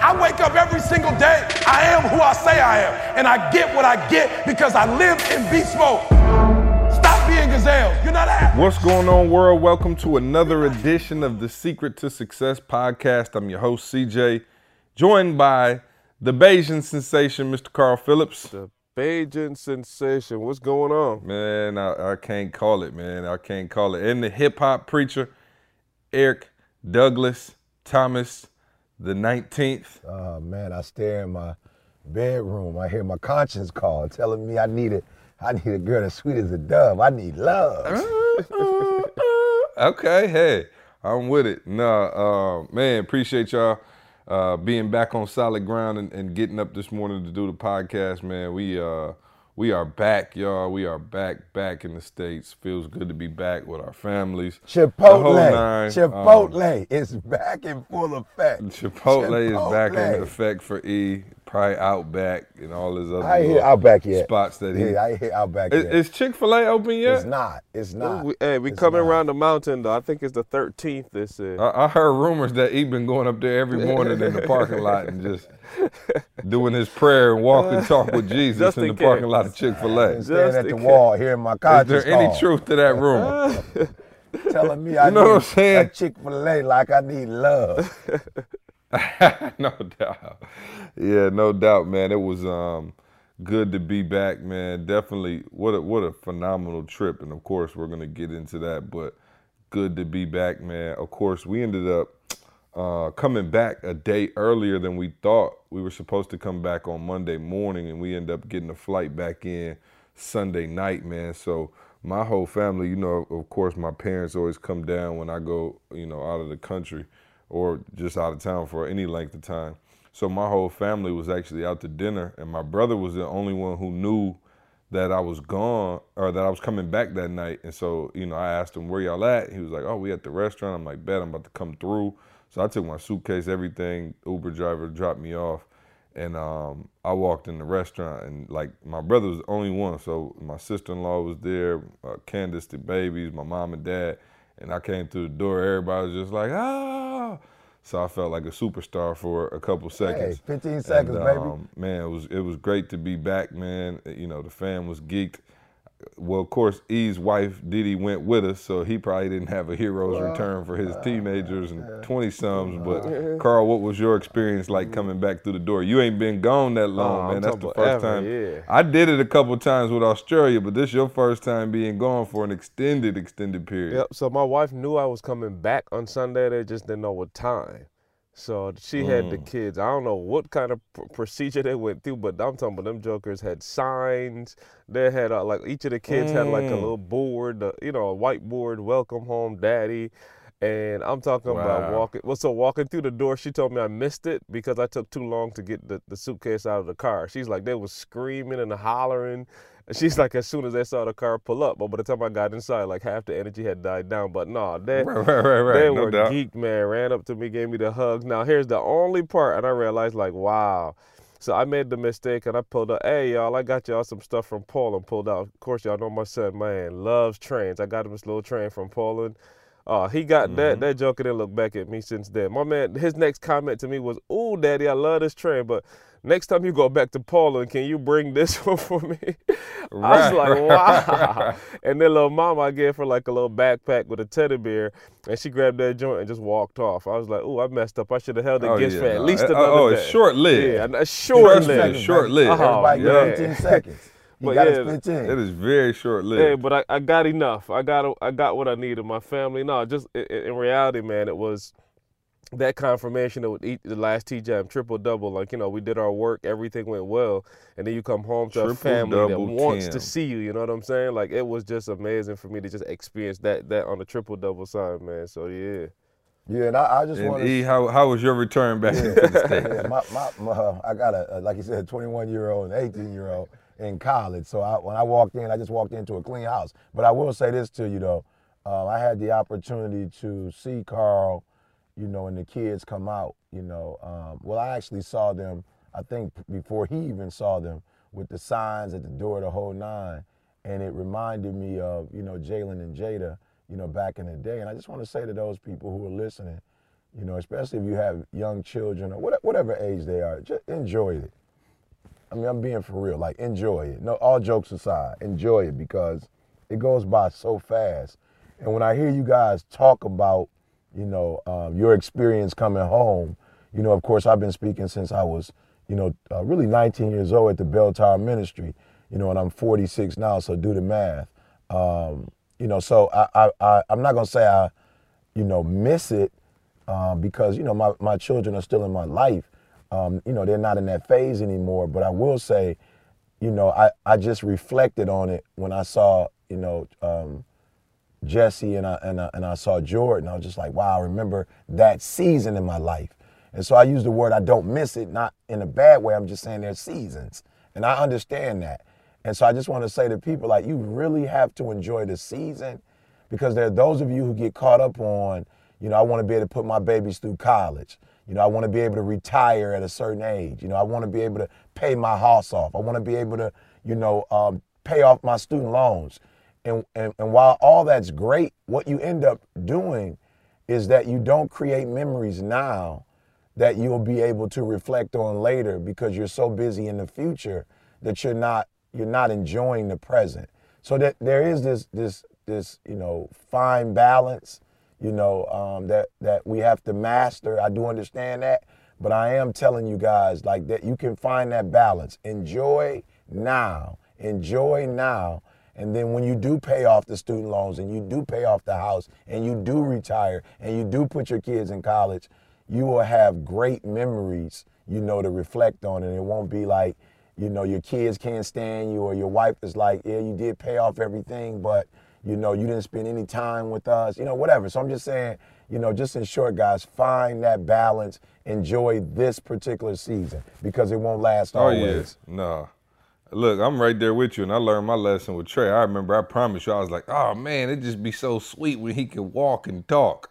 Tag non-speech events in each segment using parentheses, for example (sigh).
I wake up every single day. I am who I say I am. And I get what I get because I live in beast mode. Stop being gazelle. You're not happy. What's going on, world? Welcome to another edition of the Secret to Success podcast. I'm your host, CJ, joined by the Bajan sensation, Mr. Carl Phillips. The Bajan sensation. What's going on? Man, I, I can't call it, man. I can't call it. And the hip hop preacher, Eric Douglas Thomas, the 19th. Oh man, I stare in my bedroom. I hear my conscience call, telling me I need it. I need a girl as sweet as a dove. I need love. (laughs) okay, hey, I'm with it. Nah, uh, man, appreciate y'all uh, being back on solid ground and, and, getting up this morning to do the podcast, man. We uh, we are back, y'all. We are back, back in the states. Feels good to be back with our families. Chipotle, nine, Chipotle um, is back in full effect. Chipotle, Chipotle, is back in effect for E probably Outback and all his other I hit Outback yet. spots that he. Yeah, I hit Outback is, yet. Is Chick Fil A open yet? It's not. It's not. We, hey, we it's coming not. around the mountain though. I think it's the 13th. This is. I, I heard rumors that he been going up there every (laughs) morning in the parking lot and just (laughs) doing his prayer and walk and talk with Jesus in, in, the case. parking lot of Chick Fil A. Standing at the case. wall, hearing my conscience Is there any truth to that rumor? (laughs) Telling me I you know need what I'm saying? a Chick Fil A like I need love. (laughs) no doubt. Yeah, no doubt, man. It was um, good to be back, man. Definitely, what a what a phenomenal trip, and of course, we're gonna get into that. But good to be back, man. Of course, we ended up uh, coming back a day earlier than we thought. We were supposed to come back on Monday morning, and we end up getting a flight back in Sunday night, man. So my whole family, you know, of course, my parents always come down when I go, you know, out of the country or just out of town for any length of time. So my whole family was actually out to dinner, and my brother was the only one who knew that I was gone or that I was coming back that night. And so, you know, I asked him, where y'all at? He was like, oh, we at the restaurant. I'm like, bet I'm about to come through. So I took my suitcase, everything. Uber driver dropped me off. And um, I walked in the restaurant, and like my brother was the only one. So my sister in law was there, uh, Candace, the babies, my mom and dad. And I came through the door, everybody was just like, ah. So I felt like a superstar for a couple seconds. Hey, 15 seconds, and, um, baby. Man, it was it was great to be back, man. You know, the fam was geeked well, of course, E's wife Diddy went with us, so he probably didn't have a hero's well, return for his uh, teenagers and twenty sums. Uh-huh. But Carl, what was your experience like mm-hmm. coming back through the door? You ain't been gone that oh, long, oh, man. That's the first ever, time. Yeah. I did it a couple times with Australia, but this your first time being gone for an extended, extended period. Yep. So my wife knew I was coming back on Sunday. They just didn't know what time. So she had mm. the kids. I don't know what kind of pr- procedure they went through, but I'm talking about them jokers had signs. They had uh, like each of the kids mm. had like a mm. little board, uh, you know, a whiteboard, "Welcome home, Daddy." And I'm talking wow. about walking. Well, so walking through the door, she told me I missed it because I took too long to get the, the suitcase out of the car. She's like, they was screaming and hollering she's like, as soon as they saw the car pull up, but by the time I got inside, like half the energy had died down. But no, they, (laughs) right, right, right, right. they no were doubt. geeked, man. Ran up to me, gave me the hugs. Now here's the only part, and I realized, like, wow. So I made the mistake and I pulled up, hey y'all, I got y'all some stuff from Poland pulled out. Of course, y'all know my son, man, loves trains. I got him this little train from Poland. Uh, he got mm-hmm. that that joker didn't look back at me since then. My man, his next comment to me was, "Ooh, daddy, I love this train, but next time you go back to Poland, can you bring this (laughs) one for me? Right, I was like, wow. Right. And then little mama, I gave her like a little backpack with a teddy bear, and she grabbed that joint and just walked off. I was like, oh, I messed up. I should have held the oh, gift yeah, for at least eh, another oh, day. Oh, it's short lived. Yeah, short lived. Short lived. Oh, uh-huh, Everybody yeah. 15 seconds. (laughs) You but got yeah, 15. It is very short lived. Yeah, but I, I got enough. I got I got what I needed. My family. No, just in, in reality, man, it was – that confirmation of the last T Jam triple double, like you know, we did our work, everything went well, and then you come home to triple a family that wants Tim. to see you. You know what I'm saying? Like it was just amazing for me to just experience that that on the triple double side, man. So yeah. Yeah, and I, I just want to. E, how how was your return back yeah, (laughs) to the state? (laughs) Yeah, my, my, my, I got a like you said, 21 year old and 18 year old in college. So I, when I walked in, I just walked into a clean house. But I will say this to you though, uh, I had the opportunity to see Carl you know, and the kids come out, you know. Um, well, I actually saw them, I think before he even saw them, with the signs at the door, the whole nine. And it reminded me of, you know, Jalen and Jada, you know, back in the day. And I just want to say to those people who are listening, you know, especially if you have young children or whatever age they are, just enjoy it. I mean, I'm being for real. Like, enjoy it. No, all jokes aside, enjoy it because it goes by so fast. And when I hear you guys talk about, you know, um, your experience coming home, you know, of course, I've been speaking since I was, you know, uh, really 19 years old at the Bell Tower Ministry, you know, and I'm 46 now, so do the math. Um, you know, so I, I, I, am not gonna say I, you know, miss it uh, because you know my, my children are still in my life. Um, you know, they're not in that phase anymore. But I will say, you know, I, I just reflected on it when I saw, you know, um, Jesse and I, and I and I saw Jordan. I was just like, wow, I remember that season in my life. And so I use the word I don't miss it, not in a bad way. I'm just saying there's seasons. And I understand that. And so I just want to say to people, like, you really have to enjoy the season because there are those of you who get caught up on, you know, I want to be able to put my babies through college. You know, I want to be able to retire at a certain age. You know, I want to be able to pay my house off. I want to be able to, you know, um, pay off my student loans. And, and, and while all that's great, what you end up doing is that you don't create memories now that you'll be able to reflect on later because you're so busy in the future that you're not you're not enjoying the present. So that there is this this this you know fine balance, you know um, that that we have to master. I do understand that, but I am telling you guys like that you can find that balance. Enjoy now, enjoy now, and then when you do pay off the student loans and you do pay off the house and you do retire and you do put your kids in college, you will have great memories, you know, to reflect on. And it won't be like, you know, your kids can't stand you or your wife is like, yeah, you did pay off everything, but, you know, you didn't spend any time with us, you know, whatever. So I'm just saying, you know, just in short, guys, find that balance. Enjoy this particular season because it won't last oh, always. Oh, yeah. No. Look, I'm right there with you, and I learned my lesson with Trey. I remember, I promised you, I was like, oh man, it just be so sweet when he can walk and talk.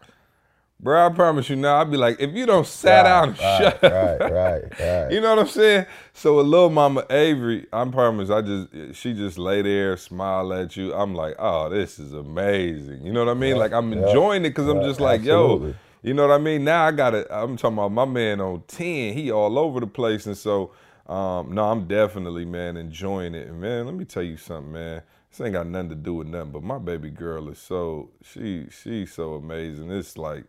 Bro, I promise you now, I'd be like, if you don't sat right, down and right, shut right, right, right. (laughs) You know what I'm saying? So with little mama Avery, I promise I just she just lay there, smile at you. I'm like, oh, this is amazing. You know what I mean? like I'm enjoying it because I'm just like, absolutely. yo, you know what I mean? Now I got it. I'm talking about my man on 10. He all over the place. And so um, no, I'm definitely, man, enjoying it. And man, let me tell you something, man this ain't got nothing to do with nothing, but my baby girl is so she she's so amazing. It's like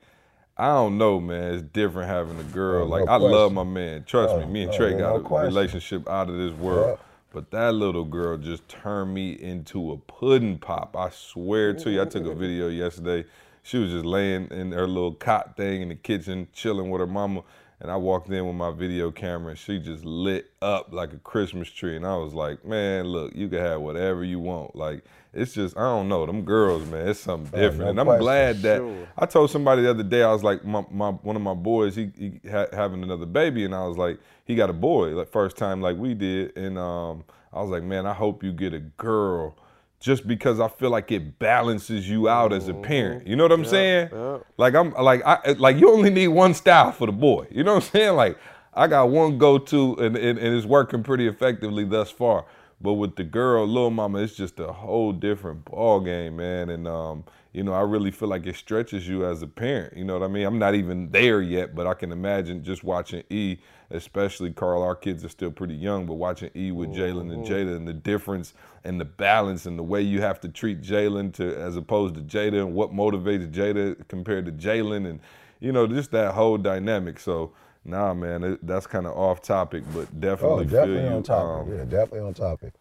I don't know, man. It's different having a girl. Oh, like no I question. love my man. Trust Oh, me, me and oh, Trey got a question. relationship out of this world. Yeah. But that little girl just turned me into a pudding pop. I swear to you. I took a video yesterday. She was just laying in her little cot thing in the kitchen, chilling with her mama. And I walked in with my video camera and she just lit up like a Christmas tree. And I was like, man, look, you can have whatever you want. Like, it's just, I don't know, them girls, man, it's something Oh, different. no and I'm question. glad that Sure. I told somebody the other day, I was like, my, my one of my boys, he, he ha- having another baby, and I was like, he got a boy, like first time like we did, and um, I was like, man, I hope you get a girl, just because I feel like it balances you out as a parent. You know what I'm saying? yeah. Like I'm like I like you only need one style for the boy. You know what I'm saying? Like I got one go to, and, and and it's working pretty effectively thus far. But with the girl, little mama, it's just a whole different ball game, man. And um, you know, I really feel like it stretches you as a parent. You know what I mean? I'm not even there yet, but I can imagine just watching E, especially Carl. Our kids are still pretty young, but watching E with Jalen and Jada and the difference and the balance and the way you have to treat Jalen to as opposed to Jada and what motivates Jada compared to Jalen and you know just that whole dynamic. So. Nah, man, it, that's kind of off topic, but Oh, definitely, definitely feel you. on topic. um, yeah, definitely on topic.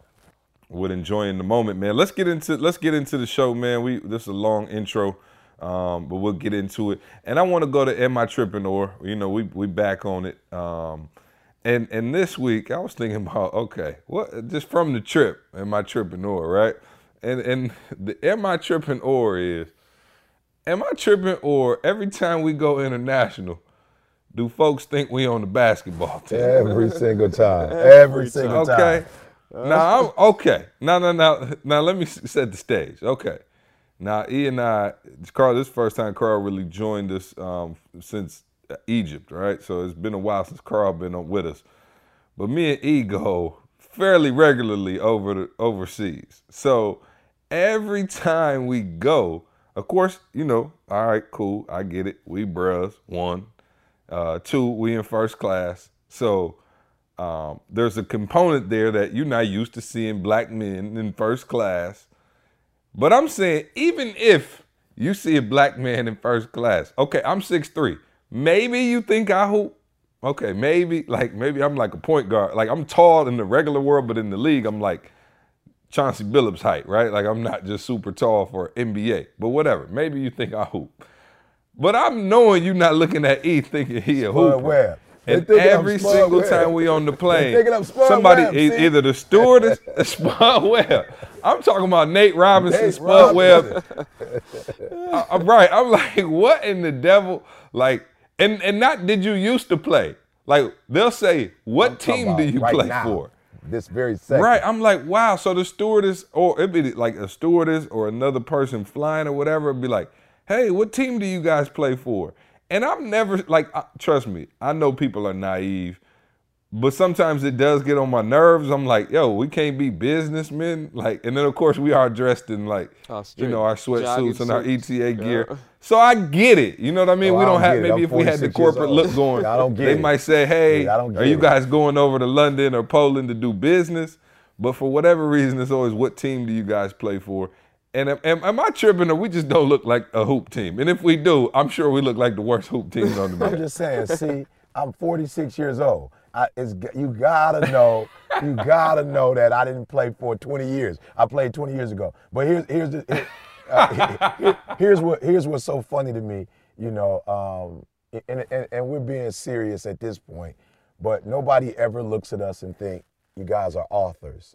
With enjoying the moment, man. Let's get into let's get into the show, man. We this is a long intro, um, but we'll get into it. And I want to go to Am I Tripping or you know we we back on it. Um, and and this week I was thinking about okay, what just from the trip, Am I Tripping or right? And and the Am I Tripping or is Am I tripping or every time we go international, do folks think we on the basketball team? Every single time. (laughs) Every single time. Okay. Now I'm okay. Now, now, now, now. Let me set the stage. Okay. Now, E and I, Carl. This is the first time Carl really joined us um, since Egypt, right? So it's been a while since Carl been on with us. But me and E go fairly regularly over the overseas. So every time we go, Of course, you know, all right, cool, I get it. We bros, one. Uh, two, we in first class. So um, there's a component there that you're not used to seeing black men in first class. But I'm saying, even if you see a black man in first class, okay, I'm 6'3. Maybe you think I hoop. Okay, maybe like maybe I'm like a point guard. Like I'm tall in the regular world, but in the league, I'm like Chauncey Billups height, right? Like I'm not just super tall for NBA, but whatever. Maybe you think I hoop, but I'm knowing you're not looking at E thinking he a hooper. Webb. And every single time we on the (laughs) plane, thinking I'm Spud somebody Webb, e- either the stewardess, (laughs) Spud Webb. I'm talking about Nate Robinson, Nate Spud Webb. I'm right. I'm like, what in the devil? Like, and and not did you used to play? Like they'll say, what I'm team do you right play now, for? This very second. Right. I'm like, wow. So the stewardess, or it'd be like a stewardess or another person flying or whatever, it'd be like, hey, what team do you guys play for? And I'm never like, I- trust me, I know people are naive, but sometimes it does get on my nerves. I'm like, yo, we can't be businessmen. Like, and then of course we are dressed in like, Oh, you know, our sweatsuits jogging and our suits. ETA gear. Yeah. So I get it. You know what I mean? Oh, we don't don't have maybe if we had the corporate look going, I don't get they it. might say, hey, Yeah, I don't are get you it. guys going over to London or Poland to do business? But for whatever reason, it's always what team do you guys play for? And am, am, am I tripping or we just don't look like a hoop team? And if we do, I'm sure we look like the worst hoop teams on the I'm just saying. See, I'm 46 years old. I, it's you gotta know, you gotta know that I didn't play for 20 years. I played 20 years ago. But here's here's the, here- uh, here- here's what here's what's so funny to me. You know, um, and, and and we're being serious at this point, but nobody ever looks at us and think you guys are authors.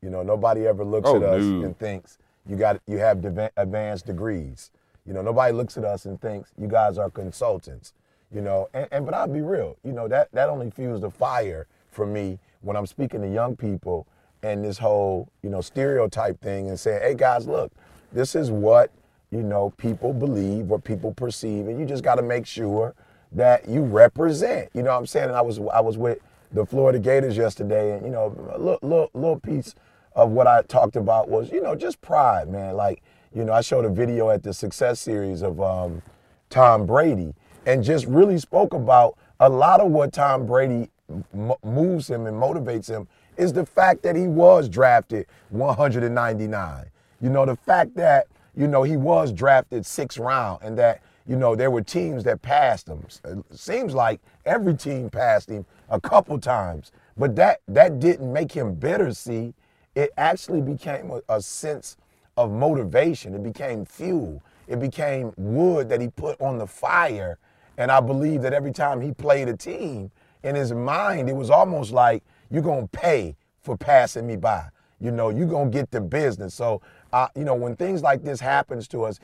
You know, nobody ever looks Oh, at us and thinks you got you have advanced degrees. You know, nobody looks at us and thinks you guys are consultants. You know, and, and but I'll be real. You know that that only fuels the fire for me when I'm speaking to young people and this whole you know stereotype thing and saying, hey guys, look, this is what you know people believe, what people perceive, and you just got to make sure that you represent. You know what I'm saying? And I was I was with the Florida Gators yesterday, and you know, a little, little, little piece of what I talked about was, you know, just pride, man. Like, you know, I showed a video at the Success Series of um, Tom Brady, and just really spoke about a lot of what Tom Brady m- moves him and motivates him is the fact that he was drafted 199. You know, the fact that you know he was drafted sixth round, and that you know there were teams that passed him. It seems like every team passed him a couple times, but that that didn't make him bitter. See, it actually became a, a sense of motivation. It became fuel. It became wood that he put on the fire. And I believe that every time he played a team, in his mind, it was almost like you're gonna pay for passing me by. You know, you're gonna get the business. So, uh, you know, when things like this happens to us,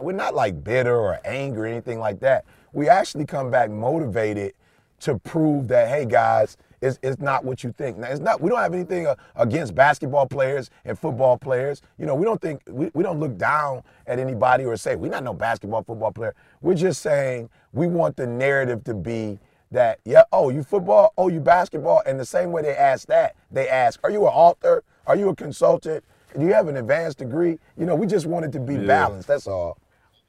we're not like bitter or angry or anything like that. We actually come back motivated to prove that, hey guys, it's, it's not what you think. Now, it's not. We don't have anything uh, against basketball players and football players. You know, we don't think we, we don't look down at anybody or say we're not no basketball football player. We're just saying we want the narrative to be that yeah, oh you football, oh you basketball, and the same way they ask that, they ask, are you an author? Are you a consultant? Do you have an advanced degree? You know, we just want it to be Yeah. balanced. That's all.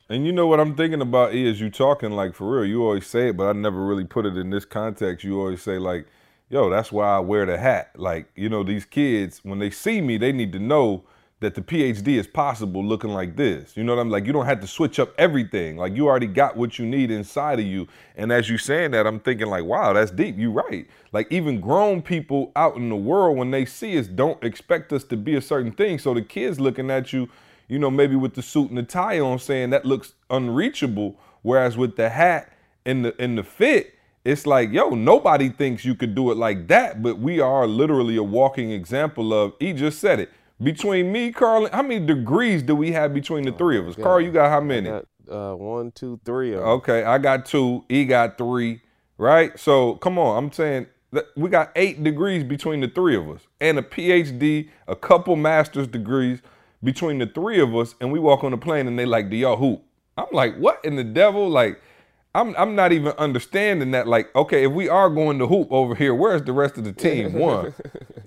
And you know what I'm thinking about is you talking like for real. You always say it, but I never really put it in this context. You always say like, "Yo, that's why I wear the hat." Like, you know, these kids when they see me, they need to know that the PhD is possible looking like this. You know what I'm like? You don't have to switch up everything. Like you already got what you need inside of you. And as you saying that, I'm thinking like, "Wow, that's deep." You right. Like even grown people out in the world when they see us don't expect us to be a certain thing. So the kids looking at you you know, maybe with the suit and the tie on saying that looks unreachable. Whereas with the hat and the and the fit, it's like, yo, nobody thinks you could do it like that, but we are literally a walking example of he just said it. Between me, Carl, how many degrees do we have between the three of us? Carl, you got how many? Got, uh, one, two, three. Okay, I got two. He got three. Right. So come on, I'm saying that we got eight degrees between the three of us, and a PhD, a couple master's degrees between the three of us, and we walk on the plane and they like, do y'all hoop? I'm like, what in the devil? Like, I'm I'm not even understanding that. Like, okay, if we are going to hoop over here, where's the rest of the team? (laughs) One,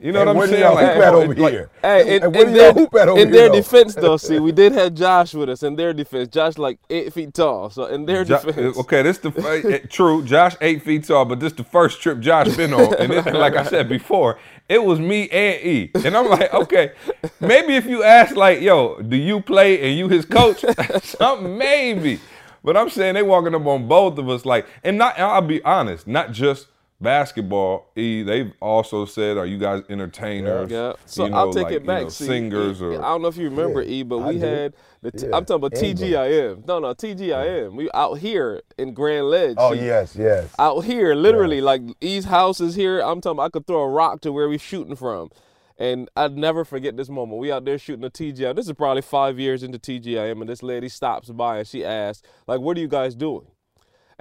You know what I'm saying? Like, hoop at over like- here? Hey, in, And where in their, hoop at over here? in here, their though? defense, though, see, we did have Josh with us. In their defense, Josh like eight feet tall. So in their Jo- defense, okay, this the fir- eh, true. Josh eight feet tall, but this the first trip Josh been on, and, it, and like I said before, it was me and E, and I'm like, okay, maybe if you ask like, yo, do you play and you his coach, (laughs) something maybe, but I'm saying they walking up on both of us like, and not. and I'll be honest, not just basketball. E, they've also said, are you guys entertainers? Yeah. So You I'll take like, it you back. know, See, singers E- or I don't know if you remember Yeah, E, but we had the t- Yeah, I'm talking about Angel. TGIM. No, no TGIM. We out here in Grand Ledge. Oh See, yes, yes. Out here, literally, like E's house is here. I'm talking. About I could throw a rock to where we shooting from, and I'd never forget this moment. We out there shooting a TGIM. This is probably five years into TGIM, and this lady stops by and she asks, like, "What are you guys doing?"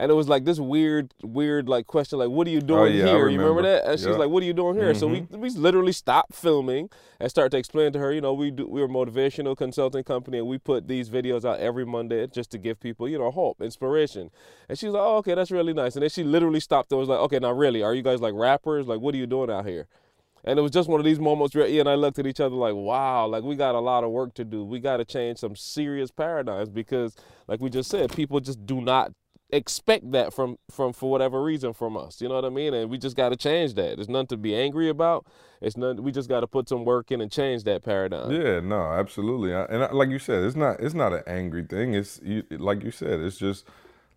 And it was like this weird, weird like question, like, "What are you doing Oh, yeah, here?" You remember remember. that? And she's Yeah. Mm-hmm. like, "What are you doing here?" So we we literally stopped filming and started to explain to her, you know, we do we're a motivational consulting company and we put these videos out every Monday just to give people, you know, hope, inspiration. And she's like, "Oh, okay, that's really nice." And then she literally stopped and was like, "Okay, now really, are you guys like rappers? Like, what are you doing out here?" And it was just one of these moments where E and I looked at each other like, wow, like we got a lot of work to do. We got to change some serious paradigms because, like we just said, people just do not expect that from from for whatever reason from us. You know what I mean? And we just got to change that. There's nothing to be angry about. It's nothing. We just got to put some work in and change that paradigm. Yeah, no, absolutely. And like you said, it's not it's not an angry thing. It's you, like you said, it's just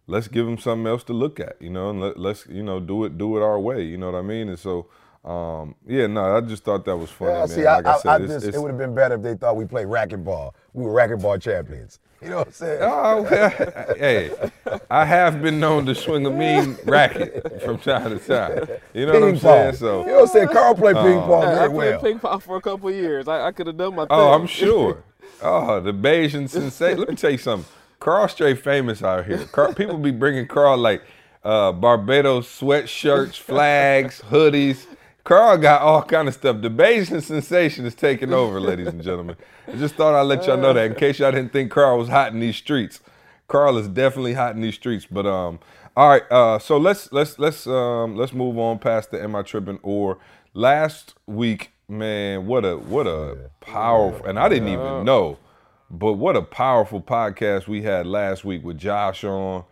let's give them something else to look at, you know, and let, let's you know do it do it our way. You know what I mean? And so, um, yeah, no, I just thought that was funny, Yeah, man. see, I, like I, I, said, I it's, just, it's, it would have been better if they thought we played racquetball. We were racquetball champions. You know what I'm saying? Oh, (laughs) hey, I have been known to swing a mean racket from time to time. You know what I'm ping saying? So, you know what I'm saying? Carl played ping pong Hey, I played well. ping pong for a couple of years. I, I could have done my thing. Oh, I'm sure. (laughs) Oh, the Bajan sensation. Let me tell you something. Carl straight famous out here. Carl, people be bringing Carl like uh, Barbados sweatshirts, flags, hoodies. Carl got all kind of stuff. The Bajan sensation is taking over, ladies and gentlemen. I just thought I'd let y'all know that in case y'all didn't think Carl was hot in these streets. Carl is definitely hot in these streets. But um, all right. Uh, so let's let's let's um let's move on past the Am I Tripping or last week, man. What a what a powerful and I didn't even know, but what a powerful podcast we had last week with Josh on.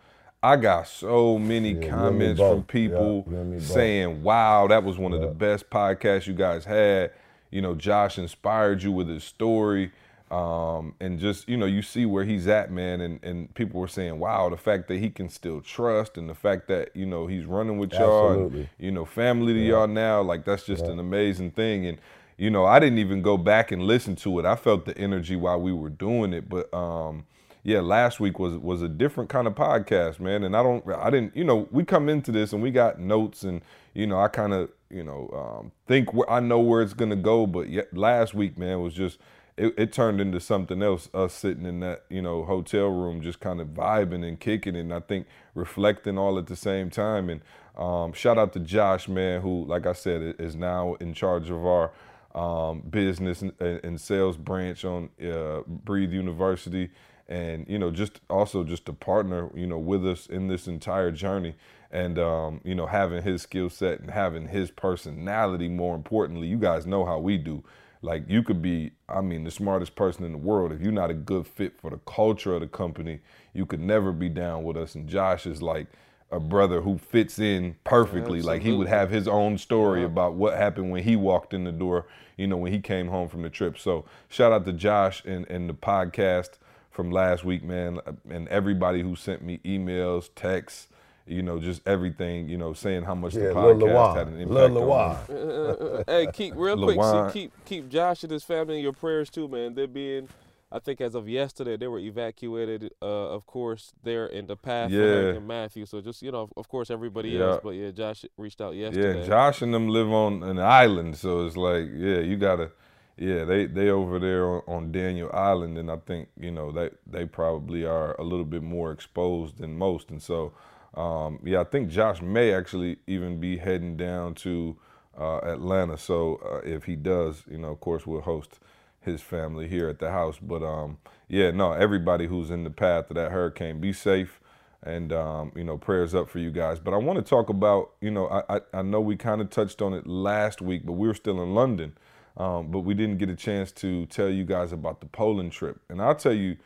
I got so many me comments from people Yeah, you and me both. saying, "Wow, that was one of the best podcasts you guys had." You know, Josh inspired you with his story, um, and just you know, you see where he's at, man. And and people were saying, "Wow, the fact that he can still trust, and the fact that you know he's running with y'all, and, you know, family to y'all now, like that's just an amazing thing." And you know, I didn't even go back and listen to it. I felt the energy while we were doing it, but um, yeah, last week was was a different kind of podcast, man. And I don't, I didn't, you know, we come into this and we got notes, and you know, I kind of, you know, um, think where I know where it's gonna go. But yet, last week, man, was just it, it turned into something else. Us sitting in that, you know, hotel room, just kind of vibing and kicking, and I think reflecting all at the same time. And um, shout out to Josh, man, who, like I said, is now in charge of our um, business and, sales branch on uh, Breathe University, and you know, just also just to partner, you know, with us in this entire journey, and um, you know, having his skill set and having his personality. More importantly, you guys know how we do. Like you could be, I mean, the smartest person in the world. If you're not a good fit for the culture of the company, you could never be down with us. And Josh is like a brother who fits in perfectly. Like he would have his own story about what happened when he walked in the door, you know, when he came home from the trip. So shout out to Josh and, and the podcast from last week, man, and everybody who sent me emails, texts, you know, just everything, you know, saying how much Yeah, the Lil podcast had an impact Lil on Lawan. them. Uh, hey, keep real quick. Lawan. See, keep keep Josh and his family in your prayers too, man. They're being, I think, as of yesterday, they were evacuated. Uh, of course, they're in the path Yeah. for Hurricane Matthew. So just you know, of course, everybody Yeah. else. But yeah, Josh reached out yesterday. Yeah, Josh and them live on an island, so it's like, yeah, you gotta, yeah, they they over there on, on Daniel Island, and I think you know they they probably are a little bit more exposed than most, and so, um, yeah, I think Josh may actually even be heading down to uh, Atlanta. So uh, if he does, you know, of course we'll host his family here at the house. But um, yeah, no, everybody who's in the path of that hurricane, be safe. and um, you know prayers up for you guys. But I want to talk about you know I I, I know we kind of touched on it last week, but we were still in London, um, but we didn't get a chance to tell you guys about the Poland trip, and I'll tell you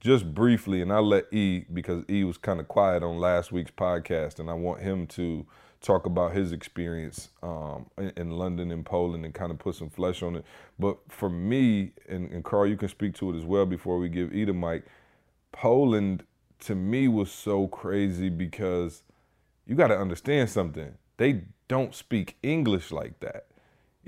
just briefly, and I'll let E because E was kind of quiet on last week's podcast, and I want him to talk about his experience um, in, London and Poland and kind of put some flesh on it. But for me, and, and Carl, you can speak to it as well before we give E the mic. Poland to me was so crazy because you got to understand something. They don't speak English like that.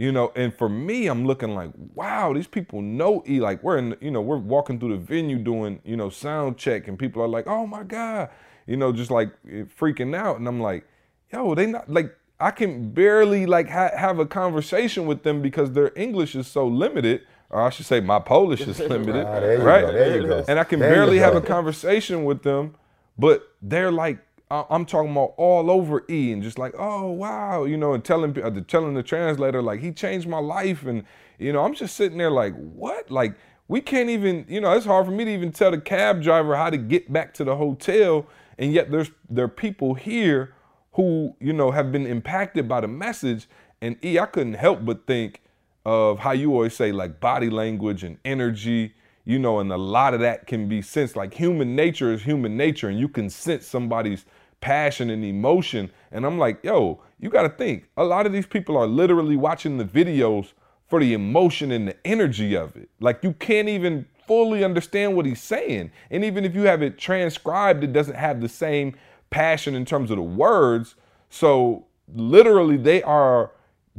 You know, and for me, I'm looking like, wow, these people know E. Like we're in, you know, we're walking through the venue doing, you know, sound check, and people are like, oh my God, you know, just like freaking out. And I'm like, yo, they not like I can barely like ha- have a conversation with them because their English is so limited, or I should say my Polish is (laughs) limited, Ah, right? go, there you go. And I can There barely have a conversation with them, but they're like, I'm talking about all over E and just like, oh wow, you know, and telling uh, telling the translator like he changed my life, and you know, I'm just sitting there like, what? Like we can't even, you know, it's hard for me to even tell the cab driver how to get back to the hotel, and yet there's there are people here who you know have been impacted by the message, and E, I couldn't help but think of how you always say like body language and energy you know, and a lot of that can be sensed. Like human nature is human nature, and you can sense somebody's passion and emotion. And I'm like, yo, you got to think. A lot of these people are literally watching the videos for the emotion and the energy of it. Like you can't even fully understand what he's saying. And even if you have it transcribed, it doesn't have the same passion in terms of the words. So literally, they are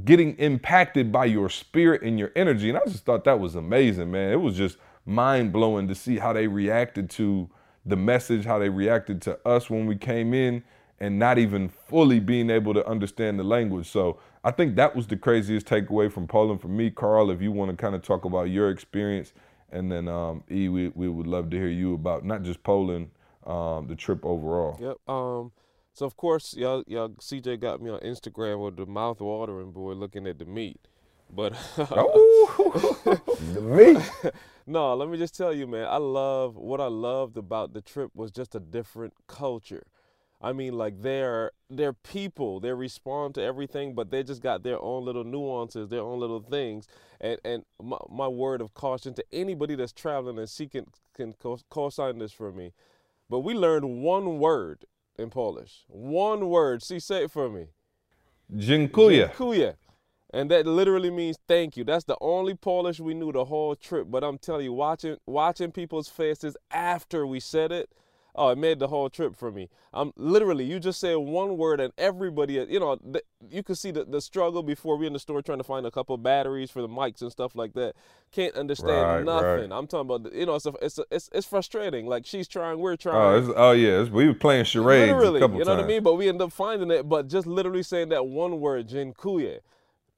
getting impacted by your spirit and your energy. And I just thought that was amazing, man. It was just mind blowing to see how they reacted to the message, how they reacted to us when we came in, and not even fully being able to understand the language. So I think that was the craziest takeaway from Poland for me. Carl, if you want to kind of talk about your experience, and then um, E, we, we would love to hear you about not just Poland, um, the trip overall. Yep. Um. So of course, y'all, y'all, CJ got me on Instagram with the mouth watering boy looking at the meat, but (laughs) me. (laughs) No, let me just tell you, man. I love what I loved about the trip was just a different culture. I mean, like they're they're people. They respond to everything, but they just got their own little nuances, their own little things. And and my, my word of caution to anybody that's traveling and seeking can co- co-sign this for me. But we learned one word in Polish. One word. See, say it for me. Dziękuję. Dziękuję. And that literally means thank you. That's the only Polish we knew the whole trip. But I'm telling you, watching watching people's faces after we said it, oh, it made the whole trip for me. I'm literally, you just say one word and everybody, you know, th- you could see the, the struggle before we in the store trying to find a couple batteries for the mics and stuff like that. Can't understand Right, nothing. right. I'm talking about, you know, it's, a, it's, a, it's it's frustrating. Like she's trying, we're oh, trying. Oh, it's, oh yeah, we were playing charades Literally, a couple you know times. what I mean? But we end up finding it. But just literally saying that one word, Dziękuję,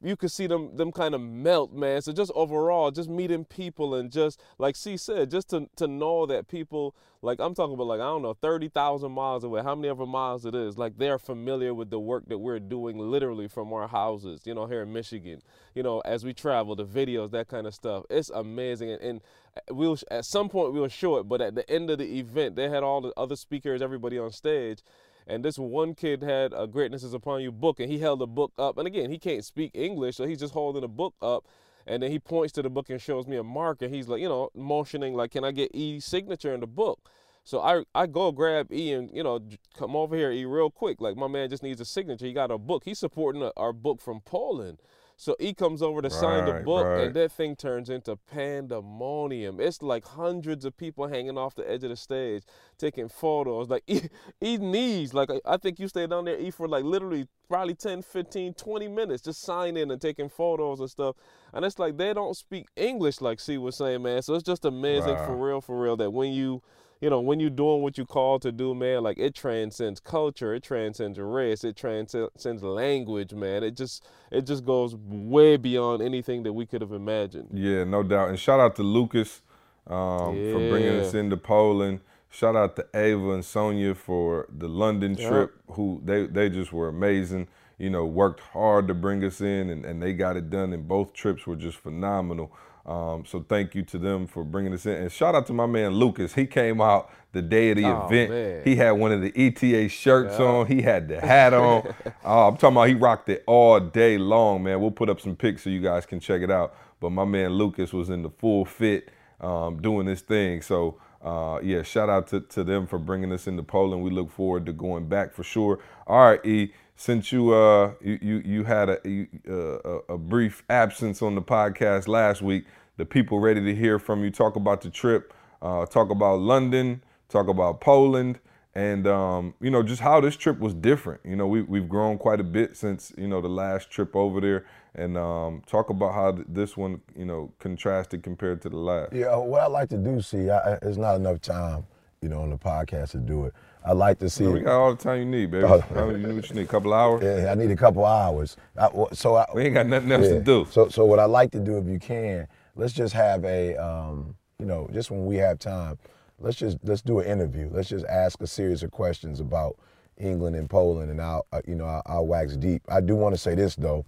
you could see them them kind of melt, man. So just overall, just meeting people and just like C said, just to to know that people like I'm talking about like I don't know, thirty thousand miles away, how many ever miles it is, like they're familiar with the work that we're doing literally from our houses, you know, here in Michigan. You know, as we travel, the videos, that kind of stuff. It's amazing. And, and uh, we'll at some point we'll show it, but at the end of the event, they had all the other speakers, everybody on stage. And this one kid had a Greatness is Upon You book, and he held the book up. And again, he can't speak English, so he's just holding the book up. And then he points to the book and shows me a mark, and he's like, you know, motioning, like, can I get E's signature in the book? So I, I go grab E and, you know, come over here, E, real quick. Like, my man just needs a signature. He got a book. He's supporting a, our book from Poland. So E comes over to sign the book, right. and that thing turns into pandemonium. It's like hundreds of people hanging off the edge of the stage, taking photos. Like E, e needs, like I, I think you stayed down there, E, for like literally probably 10, 15, 20 minutes, just signing and taking photos and stuff. And it's like they don't speak English, like C was saying, man. So it's just amazing for real, for real, that when you you know, when you're doing what you call to do, man, like it transcends culture, it transcends race, it transcends language, man. It just it just goes way beyond anything that we could have imagined. Yeah, no doubt. And shout out to Lucas um, for bringing us into Poland. Shout out to Ava and Sonia for the London Yep. trip, who they, they just were amazing. You know, worked hard to bring us in, and, and they got it done. And both trips were just phenomenal. Um, so thank you to them for bringing us in. And shout out to my man Lucas. He came out the day of the Oh, event. man. He had one of the ETA shirts on. He had the hat on. (laughs) uh, I'm talking about he rocked it all day long, man. We'll put up some pics so you guys can check it out. But my man Lucas was in the full fit um, doing this thing. So uh, yeah, shout out to, to them for bringing us into Poland. We look forward to going back for sure. All right, E. Since you uh you you, you had a, you, uh, a brief absence on the podcast last week, the people ready to hear from you. Talk about the trip. Uh, talk about London. Talk about Poland. And um, you know just how this trip was different. You know we we've grown quite a bit since you know the last trip over there, and um, talk about how th- this one you know contrasted compared to the last. Yeah, what I like to do, see, I- it's not enough time, you know, on the podcast to do it. I like to see. We got all the time you need, baby. Oh. You know what you need? A couple hours. Yeah, I need a couple hours. I, so I, We ain't got nothing else Yeah. to do. So, so what I like to do, if you can, let's just have a, um, you know, just when we have time, let's just let's do an interview. Let's just ask a series of questions about England and Poland, and I'll, uh, you know, I'll, I'll wax deep. I do want to say this though,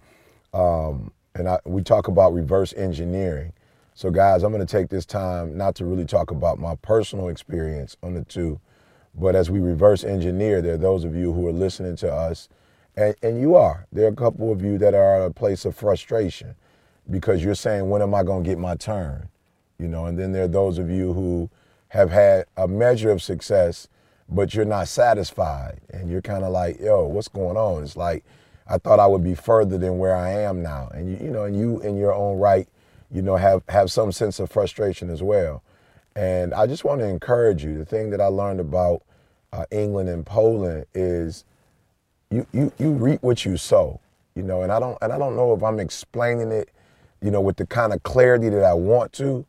um, and I, we talk about reverse engineering. So, guys, I'm going to take this time not to really talk about my personal experience on the two, but as we reverse engineer, there are those of you who are listening to us, and, and you are. There are a couple of you that are at a place of frustration because you're saying, when am I going to get my turn? You know, and then there are those of you who have had a measure of success, but you're not satisfied. And you're kind of like, yo, what's going on? It's like, I thought I would be further than where I am now. And you, you know, and you in your own right, you know, have, have some sense of frustration as well. And I just want to encourage you. The thing that I learned about uh, England and Poland is you, you you reap what you sow, you know. And I don't and I don't know if I'm explaining it, you know, with the kind of clarity that I want to,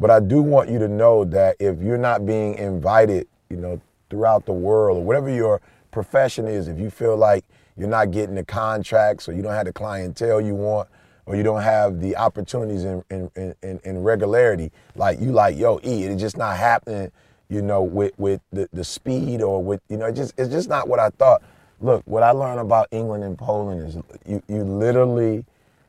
but I do want you to know that if you're not being invited, you know, throughout the world or whatever your profession is, if you feel like you're not getting the contracts or you don't have the clientele you want or you don't have the opportunities in in, in, in regularity, like you like, yo, E, it's just not happening, you know, with with the, the speed or with, you know, it just it's just not what I thought. Look, what I learned about England and Poland is you, you literally,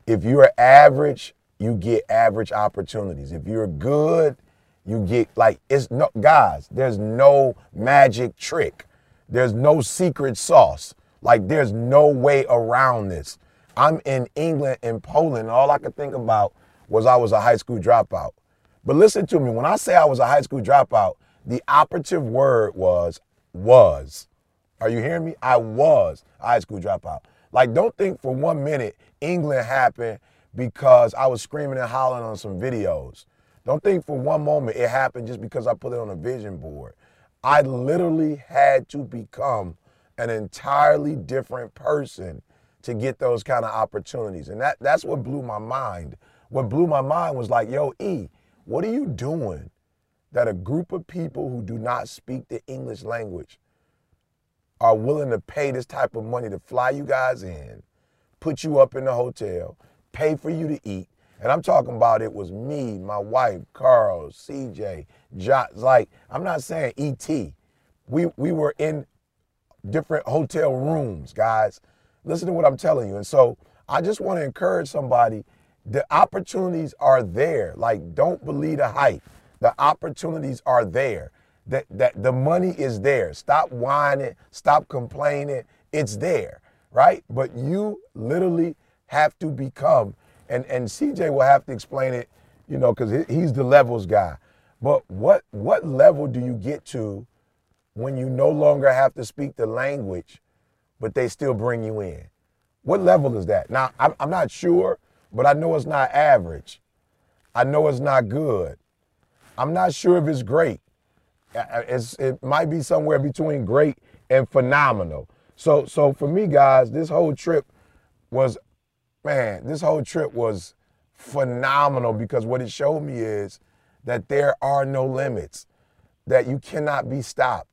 if you're average, you get average opportunities. If you're good, you get like it's no guys, there's no magic trick. There's no secret sauce. Like there's no way around this. I'm in England and Poland, all I could think about was I was a high school dropout. But listen to me, when I say I was a high school dropout, the operative word was was. Are you hearing me? I was a high school dropout. Like, don't think for one minute England happened because I was screaming and hollering on some videos. Don't think for one moment it happened just because I put it on a vision board. I literally had to become an entirely different person to get those kind of opportunities. And that, that's what blew my mind. What blew my mind was like, yo, E, what are you doing that a group of people who do not speak the English language are willing to pay this type of money to fly you guys in, put you up in the hotel, pay for you to eat. And I'm talking about it was me, my wife, Carl, CJ, Josh. Like, I'm not saying ET. We we were in different hotel rooms, guys. Listen to what I'm telling you. And so I just want to encourage somebody. The opportunities are there. Like, don't believe the hype. The opportunities are there. That that the money is there. Stop whining. Stop complaining. It's there, right? But you literally have to become. And and CJ will have to explain it, you know, because he's the levels guy. But what what level do you get to when you no longer have to speak the language, but they still bring you in? What level is that? Now, I'm, I'm not sure, but I know it's not average. I know it's not good. I'm not sure if it's great. Uh, It's, it might be somewhere between great and phenomenal. So, so for me, guys, this whole trip was, man, this whole trip was phenomenal because what it showed me is that there are no limits, that you cannot be stopped,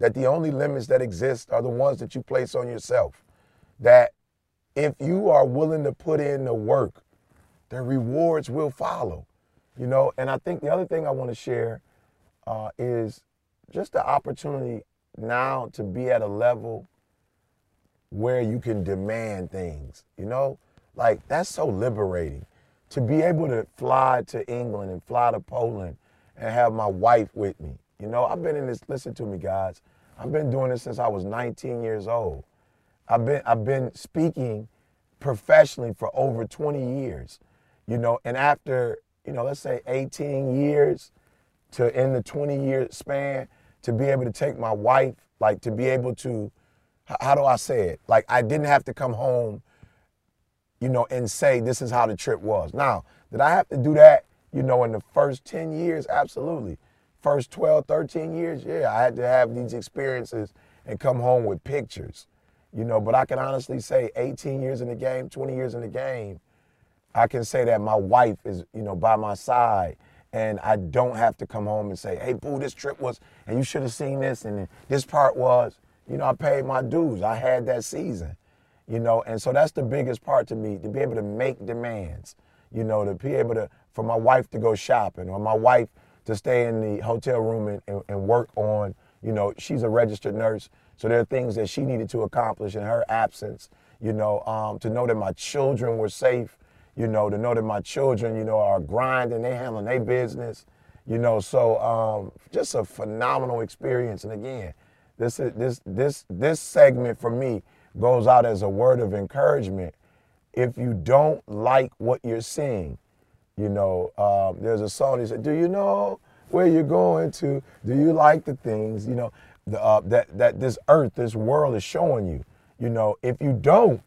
that the only limits that exist are the ones that you place on yourself. That if you are willing to put in the work, the rewards will follow. You know, and I think the other thing I want to share uh, is just the opportunity now to be at a level where you can demand things. You know, like that's so liberating to be able to fly to England and fly to Poland and have my wife with me. You know, I've been in this, listen to me, guys. I've been doing this since I was 19 years old. I've been, I've been speaking professionally for over 20 years, you know, and after, you know, let's say 18 years to in the 20 year span, to be able to take my wife, like to be able to, how do I say it? Like I didn't have to come home you know, and say this is how the trip was. Now, did I have to do that, you know, in the first 10 years? Absolutely. First 12, 13 years, yeah, I had to have these experiences and come home with pictures, you know, but I can honestly say 18 years in the game, 20 years in the game, I can say that my wife is, you know, by my side and I don't have to come home and say, hey, boo, this trip was, and you should have seen this, and this part was, you know, I paid my dues. I had that season you know, and so that's the biggest part to me to be able to make demands, you know, to be able to, for my wife to go shopping or my wife to stay in the hotel room and, and, and work on, you know, she's a registered nurse. So there are things that she needed to accomplish in her absence, you know, um, to know that my children were safe, you know, to know that my children, you know, are grinding, they handling their business, you know, so um, just a phenomenal experience. And again, this this this this segment for me goes out as a word of encouragement. If you don't like what you're seeing, you know, um, there's a song He said, "Do you know where you're going to? Do you like the things you know the, uh, that that this earth, this world is showing you? You know, if you don't,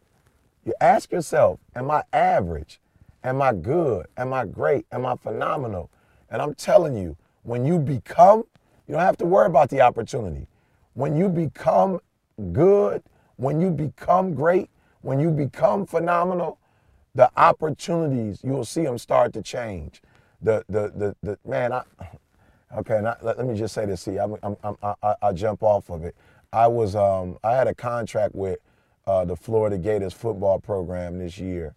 you ask yourself, "Am I average? Am I good? Am I great? Am I phenomenal?" And I'm telling you, when you become, you don't have to worry about the opportunity. When you become good when you become great, when you become phenomenal, the opportunities you'll see them start to change. The the the, the man, I (sighs) okay. Let, let, me just say this. See, I'm, I'm, I'm, I, I jump off of it. I was um, I had a contract with uh, the Florida Gators football program this year,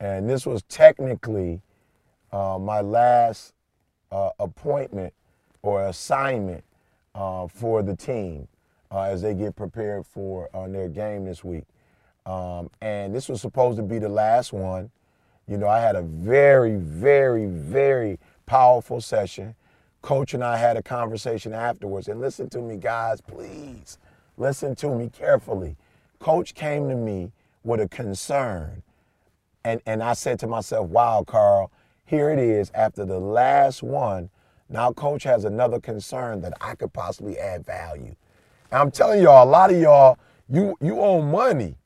and this was technically uh, my last uh, appointment or assignment uh, for the team uh, as they get prepared for uh, their game this week. Um, and this was supposed to be the last one. You know, I had a very, very, very powerful session. Coach and I had a conversation afterwards. And listen to me, guys, please. Listen to me carefully. Coach came to me with a concern. And, and I said to myself, wow, Carl, here it is after the last one. Now, coach has another concern that I could possibly add value. And I'm telling y'all, a lot of y'all, you you own money.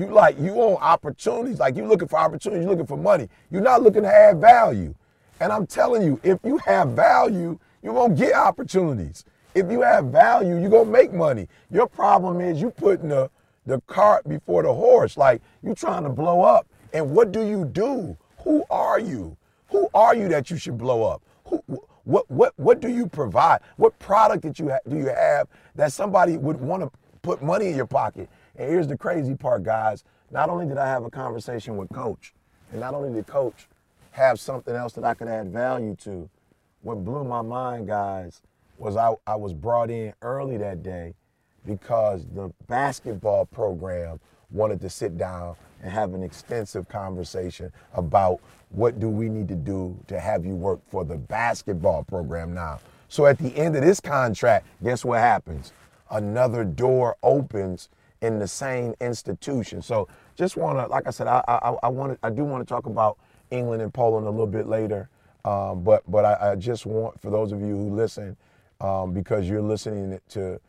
You like you own opportunities. Like you looking for opportunities, you're looking for money. You're not looking to add value. And I'm telling you, if you have value, you're gonna get opportunities. If you have value, you're gonna make money. Your problem is you putting the the cart before the horse. Like you trying to blow up. And what do you do? Who are you? Who are you that you should blow up? Who, what what what do you provide? What product that you ha- do you have that somebody would want to put money in your pocket? And here's the crazy part, guys. Not only did I have a conversation with coach, and not only did coach have something else that I could add value to, what blew my mind, guys, was I, I was brought in early that day because the basketball program wanted to sit down and have an extensive conversation about what do we need to do to have you work for the basketball program now. So at the end of this contract, guess what happens? Another door opens in the same institution. So just want to, like I said, I I, I want I do want to talk about England and Poland a little bit later. Um, but but I, I, just want for those of you who listen, um, because you're listening to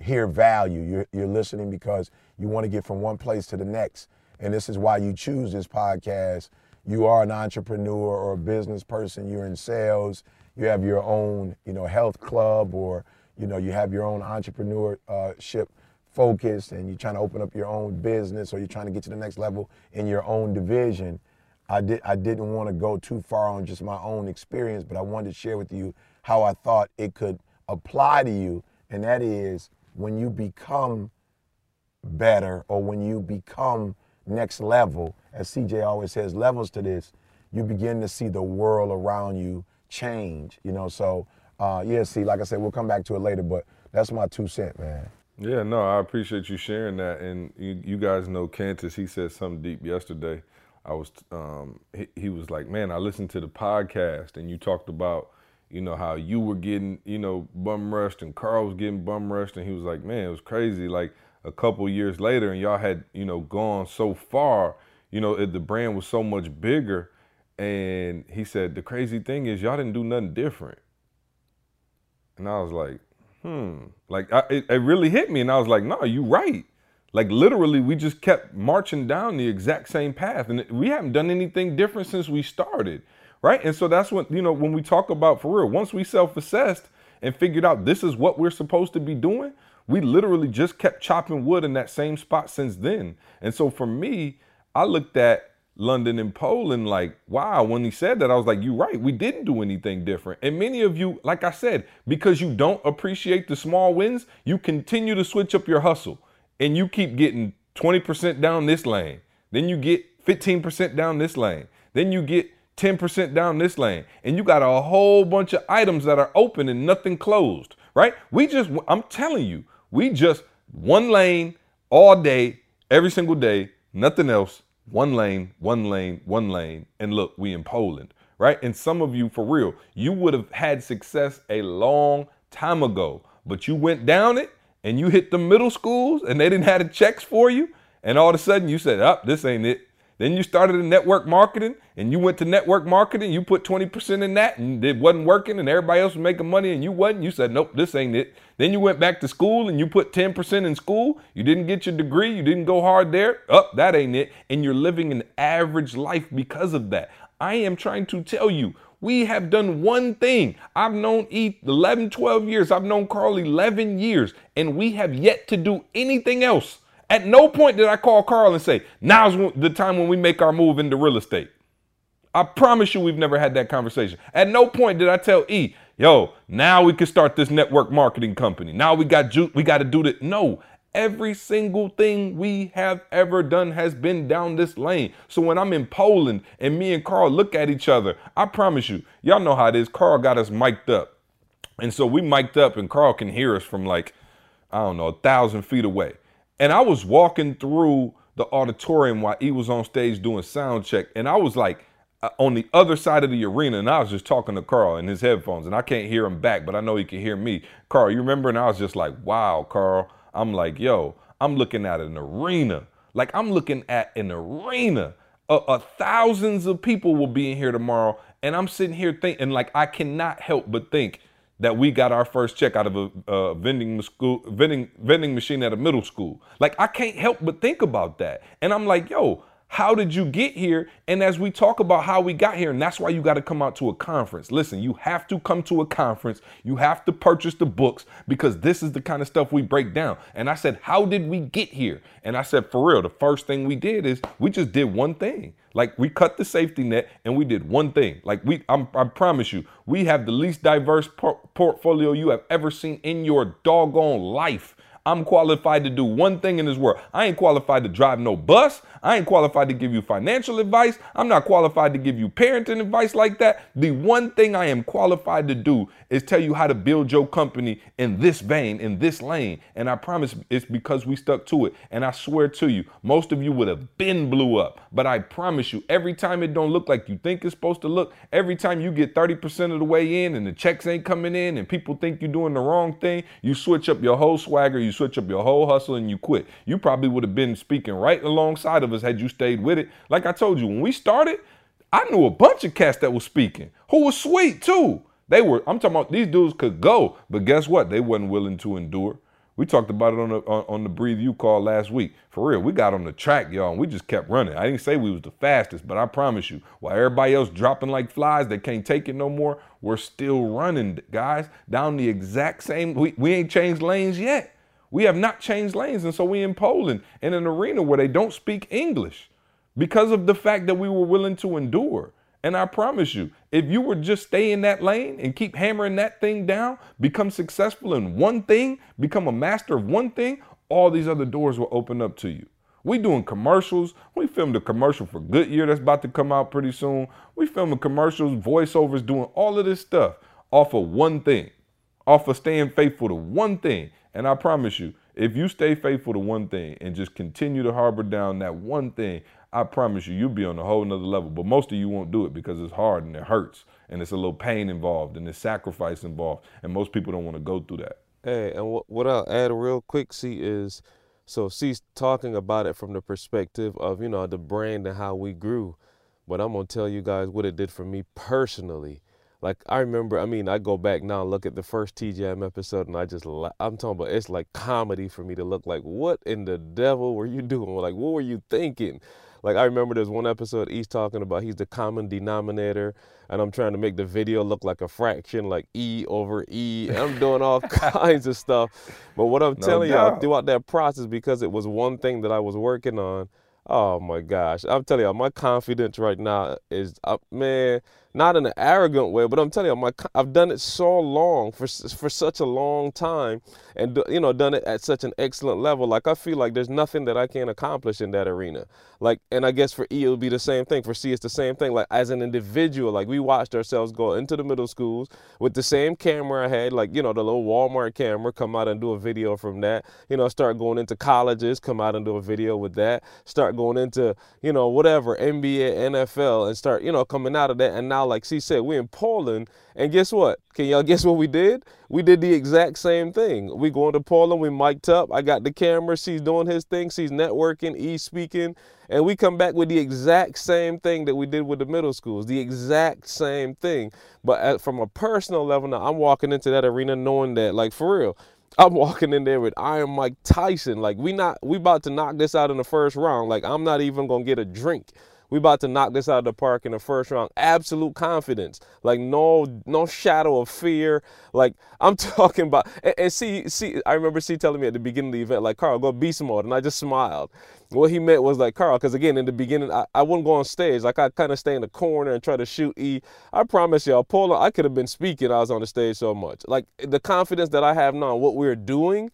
hear value. You're, you're listening because you want to get from one place to the next. And this is why you choose this podcast. You are an entrepreneur or a business person. You're in sales. You have your own, you know, health club, or you know, you have your own entrepreneurship focus, and you're trying to open up your own business, or you're trying to get to the next level in your own division. I did. I didn't want to go too far on just my own experience, but I wanted to share with you how I thought it could apply to you, and that is when you become better or when you become next level, as CJ always says, levels to this, you begin to see the world around you change. You know, so uh, yeah, see, like I said, we'll come back to it later, but that's my two cent, man. Yeah, no, I appreciate you sharing that. And you, you guys know Cantus, he said something deep yesterday I was um, he, he was like, man, I listened to the podcast and you talked about you know how you were getting you know bum rushed and Carl was getting bum rushed and he was like, man, it was crazy. Like a couple years later and y'all had you know gone so far, you know the brand was so much bigger. And he said the crazy thing is y'all didn't do nothing different. And I was like, hmm, like I, it, it really hit me, and I was like, no, you right. Like literally, we just kept marching down the exact same path, and we haven't done anything different since we started, right? And so that's what you know when we talk about for real. Once we self-assessed and figured out this is what we're supposed to be doing, we literally just kept chopping wood in that same spot since then. And so for me, I looked at London and Poland, like, wow, when he said that, I was like, you're right, we didn't do anything different. And many of you, like I said, because you don't appreciate the small wins, you continue to switch up your hustle and you keep getting 20% down this lane. Then you get 15% down this lane. Then you get 10% down this lane. And you got a whole bunch of items that are open and nothing closed, right? We just, I'm telling you, we just one lane all day, every single day, nothing else one lane, one lane, one lane, and look, we in Poland, right? And some of you, for real, you would have had success a long time ago, but you went down it and you hit the middle schools and they didn't have the checks for you, and all of a sudden you said, "Up, oh, this ain't it." Then you started in network marketing and you went to network marketing, you put 20% in that and it wasn't working and everybody else was making money and you wasn't. You said, nope, this ain't it. Then you went back to school and you put 10% in school. You didn't get your degree. You didn't go hard there. Up, oh, that ain't it. And you're living an average life because of that. I am trying to tell you, we have done one thing. I've known E 11, 12 years. I've known Carl 11 years, and we have yet to do anything else. At no point did I call Carl and say, now's the time when we make our move into real estate. I promise you we've never had that conversation. At no point did I tell E, yo, now we can start this network marketing company. Now we got ju- we got to do that. No, every single thing we have ever done has been down this lane. So when I'm in Poland and me and Carl look at each other, I promise you, y'all know how it is. Carl got us mic'd up. And so we mic'd up and Carl can hear us from like, I don't know, a thousand feet away. And I was walking through the auditorium while he was on stage doing sound check, and I was like uh, on the other side of the arena, and I was just talking to Carl in his headphones, and I can't hear him back, but I know he can hear me. Carl, you remember? And I was just like, wow, Carl. I'm like, yo, I'm looking at an arena. Like I'm looking at an arena. Uh, thousands of people will be in here tomorrow, and I'm sitting here thinking, like, I cannot help but think that we got our first check out of a, a vending school vending vending machine at a middle school. Like I can't help but think about that. And I'm like, yo, how did you get here? And as we talk about how we got here, and that's why you got to come out to a conference. Listen, you have to come to a conference. You have to purchase the books because this is the kind of stuff we break down. And I said, How did we get here? And I said, For real, the first thing we did is we just did one thing. Like we cut the safety net and we did one thing. Like we, I'm, i promise you, we have the least diverse por- portfolio you have ever seen in your doggone life. I'm qualified to do one thing in this world. I ain't qualified to drive no bus. I ain't qualified to give you financial advice. I'm not qualified to give you parenting advice like that. The one thing I am qualified to do is tell you how to build your company in this vein, in this lane. And I promise it's because we stuck to it. And I swear to you, most of you would have been blew up. But I promise you, every time it don't look like you think it's supposed to look, every time you get 30% of the way in and the checks ain't coming in and people think you're doing the wrong thing, you switch up your whole swagger, you switch up your whole hustle and you quit. You probably would have been speaking right alongside of us had you stayed with it. Like I told you, when we started, I knew a bunch of cats that was speaking who was sweet too. They were, I'm talking about these dudes could go, but guess what? They wasn't willing to endure. We talked about it on the on, on, the Breathe U call last week. For real, we got on the track, y'all, and we just kept running. I didn't say we was the fastest, but I promise you, while everybody else dropping like flies, they can't take it no more. We're still running, guys, down the exact same. We, we ain't changed lanes yet. We have not changed lanes, and so we in Poland in an arena where they don't speak English because of the fact that we were willing to endure. And I promise you, if you were just stay in that lane and keep hammering that thing down, become successful in one thing, become a master of one thing, all these other doors will open up to you. We doing commercials. We filmed a commercial for Goodyear that's about to come out pretty soon. We filming commercials, voiceovers, doing all of this stuff off of one thing, off of staying faithful to one thing. And I promise you, if you stay faithful to one thing and just continue to harbor down that one thing, I promise you, you'll be on a whole nother level. But most of you won't do it because it's hard and it hurts and it's a little pain involved and there's sacrifice involved. And most people don't want to go through that. Hey, and what, what I'll add real quick, see, is so she's talking about it from the perspective of, you know, the brand and how we grew. But I'm going to tell you guys what it did for me personally. Like, I remember, I mean, I go back now and look at the first TJM episode and I just, I'm talking about, it's like comedy for me to look like, what in the devil were you (laughs) doing? Like, what were you thinking? Like I remember there's one episode he's talking about he's the common denominator, and I'm trying to make the video look like a fraction, like E over E. And I'm doing all (laughs) kinds of stuff. But what I'm no telling doubt. y'all throughout that process, because it was one thing that I was working on, Oh my gosh. I'm telling y'all, my confidence right now is, uh, man, not in an arrogant way, but I'm telling you, my I've done it so long for for such a long time, and you know, done it at such an excellent level. Like I feel like there's nothing that I can't accomplish in that arena. Like, and I guess for E it'll be the same thing. For C it's the same thing. Like as an individual, like we watched ourselves go into the middle schools with the same camera I had, like you know, the little Walmart camera, come out and do a video from that. You know, start going into colleges, come out and do a video with that. Start going into you know whatever NBA, NFL, and start you know coming out of that, and now now, like she said, we're in Poland, and guess what? Can y'all (laughs) guess what we did? We did the exact same thing. We going to Poland, we mic'd up. I got the camera. She's doing his thing. She's networking, e speaking, and we come back with the exact same thing that we did with the middle schools. The exact same thing. But at, from a personal level, now I'm walking into that arena knowing that, like for real. I'm (laughs) walking in there with Iron Mike Tyson. Like we not we about to knock this out in the first round. Like I'm not even gonna get a drink. We about to knock this out of the park in the first round. Absolute confidence. Like no no shadow of fear. Like (laughs) I'm talking about and, and see see I remember she telling me at the beginning of the event, like Carl, go beast mode. And I just smiled. What he meant was like Carl, because again in the beginning I, I wouldn't go on stage. Like I kind of stay in the corner and try to shoot E. I promise y'all, Paula, I could have been speaking. I was on the stage so much. Like the confidence that I have now, what we're doing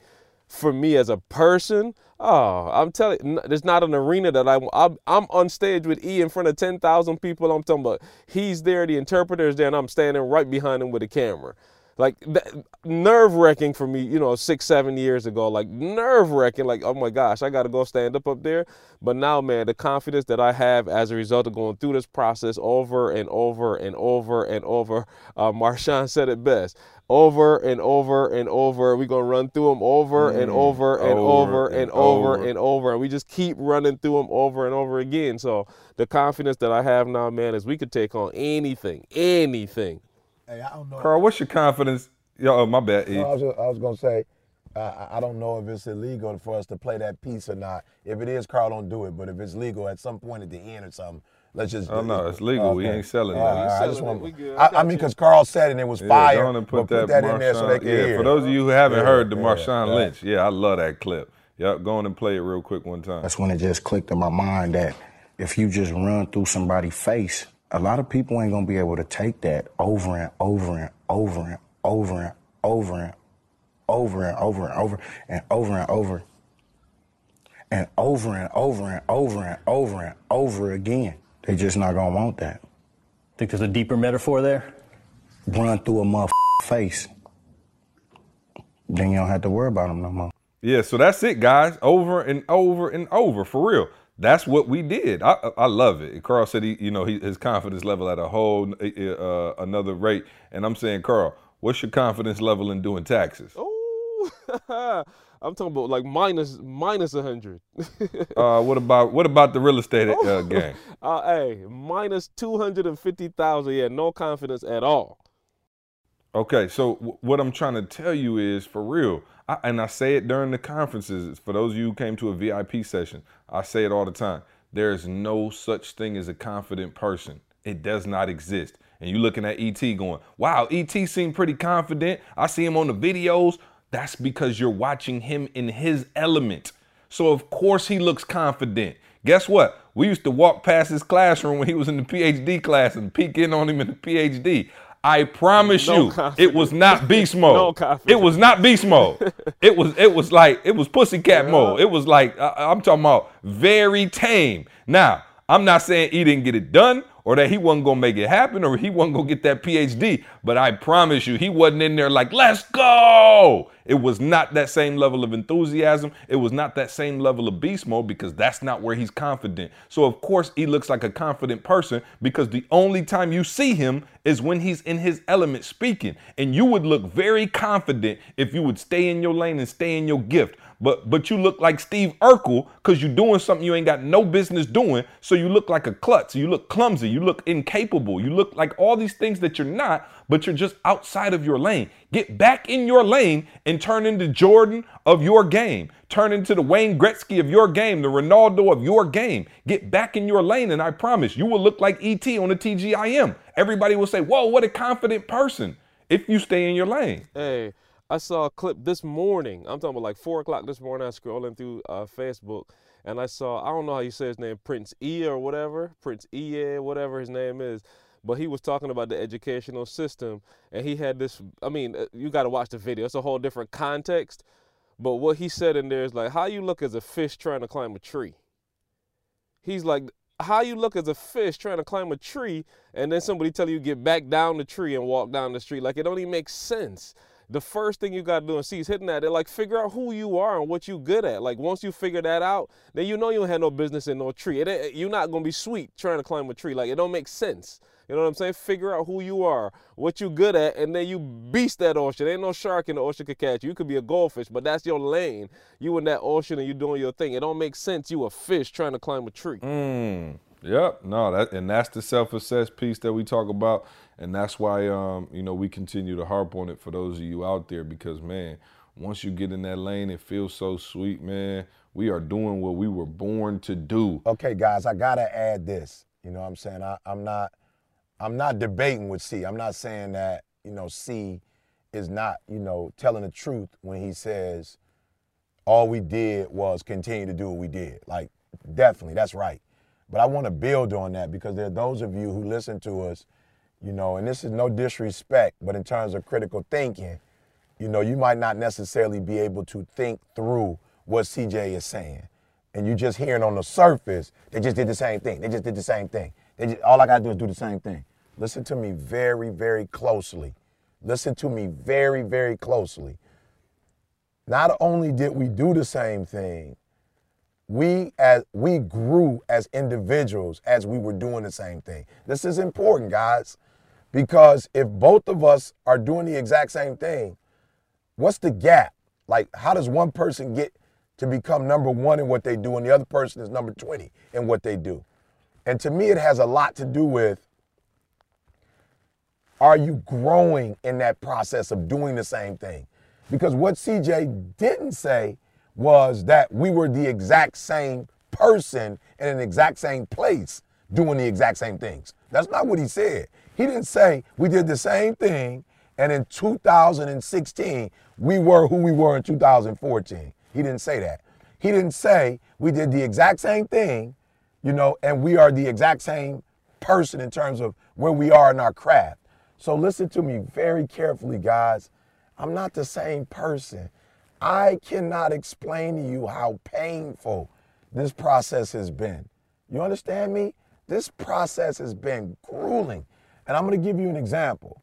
for me as a person, oh, I'm telling there's not an arena that I, I'm, I'm on stage with E in front of 10,000 people. I'm talking about he's there, the interpreter is there, and I'm standing right behind him with a camera. Like nerve wracking for me, you know, six, seven years ago. Like nerve wracking. Like, oh my gosh, I got to go stand up up there. But now, man, the confidence that I have as a result of going through this process over and over and over and over. Uh, Marshawn said it best over and over and over. We're gonna run through them over mm, and over and over, over and, over, over and over. And we just keep running through them over and over again. So the confidence that I have now, man, is we could take on anything, anything. Hey, I don't know. Carl, what's your confidence? Yo, oh, my bad. No, I, was, I was gonna say, uh, I don't know if it's illegal for us to play that piece or not. If it is, Carl, don't do it. But if it's legal at some point at the end or something, Let's just. Oh no, it's legal. Okay. We ain't selling it. I just want. I, I, mean, because Carl said it, and it was yeah, fire. Go put, put that, that in there so they can yeah, hear. For those of you who haven't yeah, heard the Marshawn Lynch, yeah, I love that clip. Yep, go on and play it real quick one time. That's when it just clicked in my mind that if you just run through somebody's face, a lot of people ain't gonna be able to take that over and over and over and over and over and over and over and over and over and over and over and over and over and over and over again. They just not gonna want that. Think there's a deeper metaphor there? Run through a mother face. Then you don't have to worry about them no more. Yeah, so that's it, guys. Over and over and over, for real. That's what we did. I I love it. Carl said he, you know, he, his confidence level at a whole uh, another rate, and I'm saying, Carl, what's your confidence level in doing taxes? Oh, (laughs) I'm talking about like minus minus a hundred. (laughs) uh, what about what about the real estate uh, oh. gang? (laughs) Uh, hey, minus two hundred and fifty thousand. Yeah, no confidence at all. Okay, so w- what I'm trying to tell you is for real, I, and I say it during the conferences. For those of you who came to a VIP session, I say it all the time. There is no such thing as a confident person. It does not exist. And you're looking at ET going, wow, ET seemed pretty confident. I see him on the videos. That's because you're watching him in his element. So, of course, he looks confident. Guess what? We used to walk past his classroom when he was in the PhD class and peek in on him in the PhD. I promise no you, it was not (laughs) beast mode. no it was not beast mode. it was it was like it was pussycat yeah. mode. It was like I, I'm talking about very tame. Now, I'm not saying he didn't get it done or that he wasn't gonna make it happen or he wasn't gonna get that PhD. But I promise you, he wasn't in there like, let's go. It was not that same level of enthusiasm. It was not that same level of beast mode because that's not where he's confident. So, of course, he looks like a confident person because the only time you see him is when he's in his element speaking. And you would look very confident if you would stay in your lane and stay in your gift. But but you look like Steve Urkel because you're doing something you ain't got no business doing. So you look like a klutz. You look clumsy. You look incapable. You look like all these things that you're not, but you're just outside of your lane. Get back in your lane and turn into Jordan of your game. Turn into the Wayne Gretzky of your game, the Ronaldo of your game. Get back in your lane, and I promise you will look like ET on the TGIM. Everybody will say, Whoa, what a confident person if you stay in your lane. Hey, I saw a clip this morning. I'm talking about like four o'clock this morning. I was scrolling through uh, Facebook and I saw I don't know how you say his name, Prince E or whatever, Prince E, whatever his name is. But he was talking about the educational system, and he had this. I mean, uh, you got to watch the video. It's a whole different context. But what he said in there is like, how you look as a fish trying to climb a tree. He's like, how you look as a fish trying to climb a tree, and then somebody tell you get back down the tree and walk down the street. Like it don't even make sense the first thing you got to do and see is hitting that. They're like, figure out who you are and what you good at. Like once you figure that out, then you know you don't have no business in no tree. It, you're not gonna be sweet trying to climb a tree. Like it don't make sense. You know what I'm saying? Figure out who you are, what you good at, and then you beast that ocean. Ain't no shark in the ocean could catch you. You could be a goldfish, but that's your lane. You in that ocean and you doing your thing. It don't make sense. You a fish trying to climb a tree. Mm. Yep. No, that and that's the self-assessed piece that we talk about, and that's why um, you know we continue to harp on it for those of you out there because man, once you get in that lane, it feels so sweet, man. We are doing what we were born to do. Okay, guys, I gotta add this. You know what I'm saying? I, I'm not I'm not debating with C. I'm not saying that, you know, C is not, you know, telling the truth when he says all we did was continue to do what we did. Like, definitely, that's right. But I want to build on that because there are those of you who listen to us, you know, and this is no disrespect, but in terms of critical thinking, you know, you might not necessarily be able to think through what CJ is saying. And you just hearing on the surface, they just did the same thing. They just did the same thing. They just, all I got to do is do the same thing. Listen to me very, very closely. Listen to me very, very closely. Not only did we do the same thing, we as we grew as individuals as we were doing the same thing. This is important, guys, because if both of us are doing the exact same thing, what's the gap? Like, how does one person get to become number one in what they do, and the other person is number 20 in what they do? And to me, it has a lot to do with are you growing in that process of doing the same thing? Because what CJ didn't say was that we were the exact same person in an exact same place doing the exact same things. That's not what he said. He didn't say we did the same thing and in 2016 we were who we were in 2014. He didn't say that. He didn't say we did the exact same thing, you know, and we are the exact same person in terms of where we are in our craft. So listen to me very carefully, guys. I'm not the same person. I cannot explain to you how painful this process has been. You understand me? This process has been grueling. And I'm going to give you an example.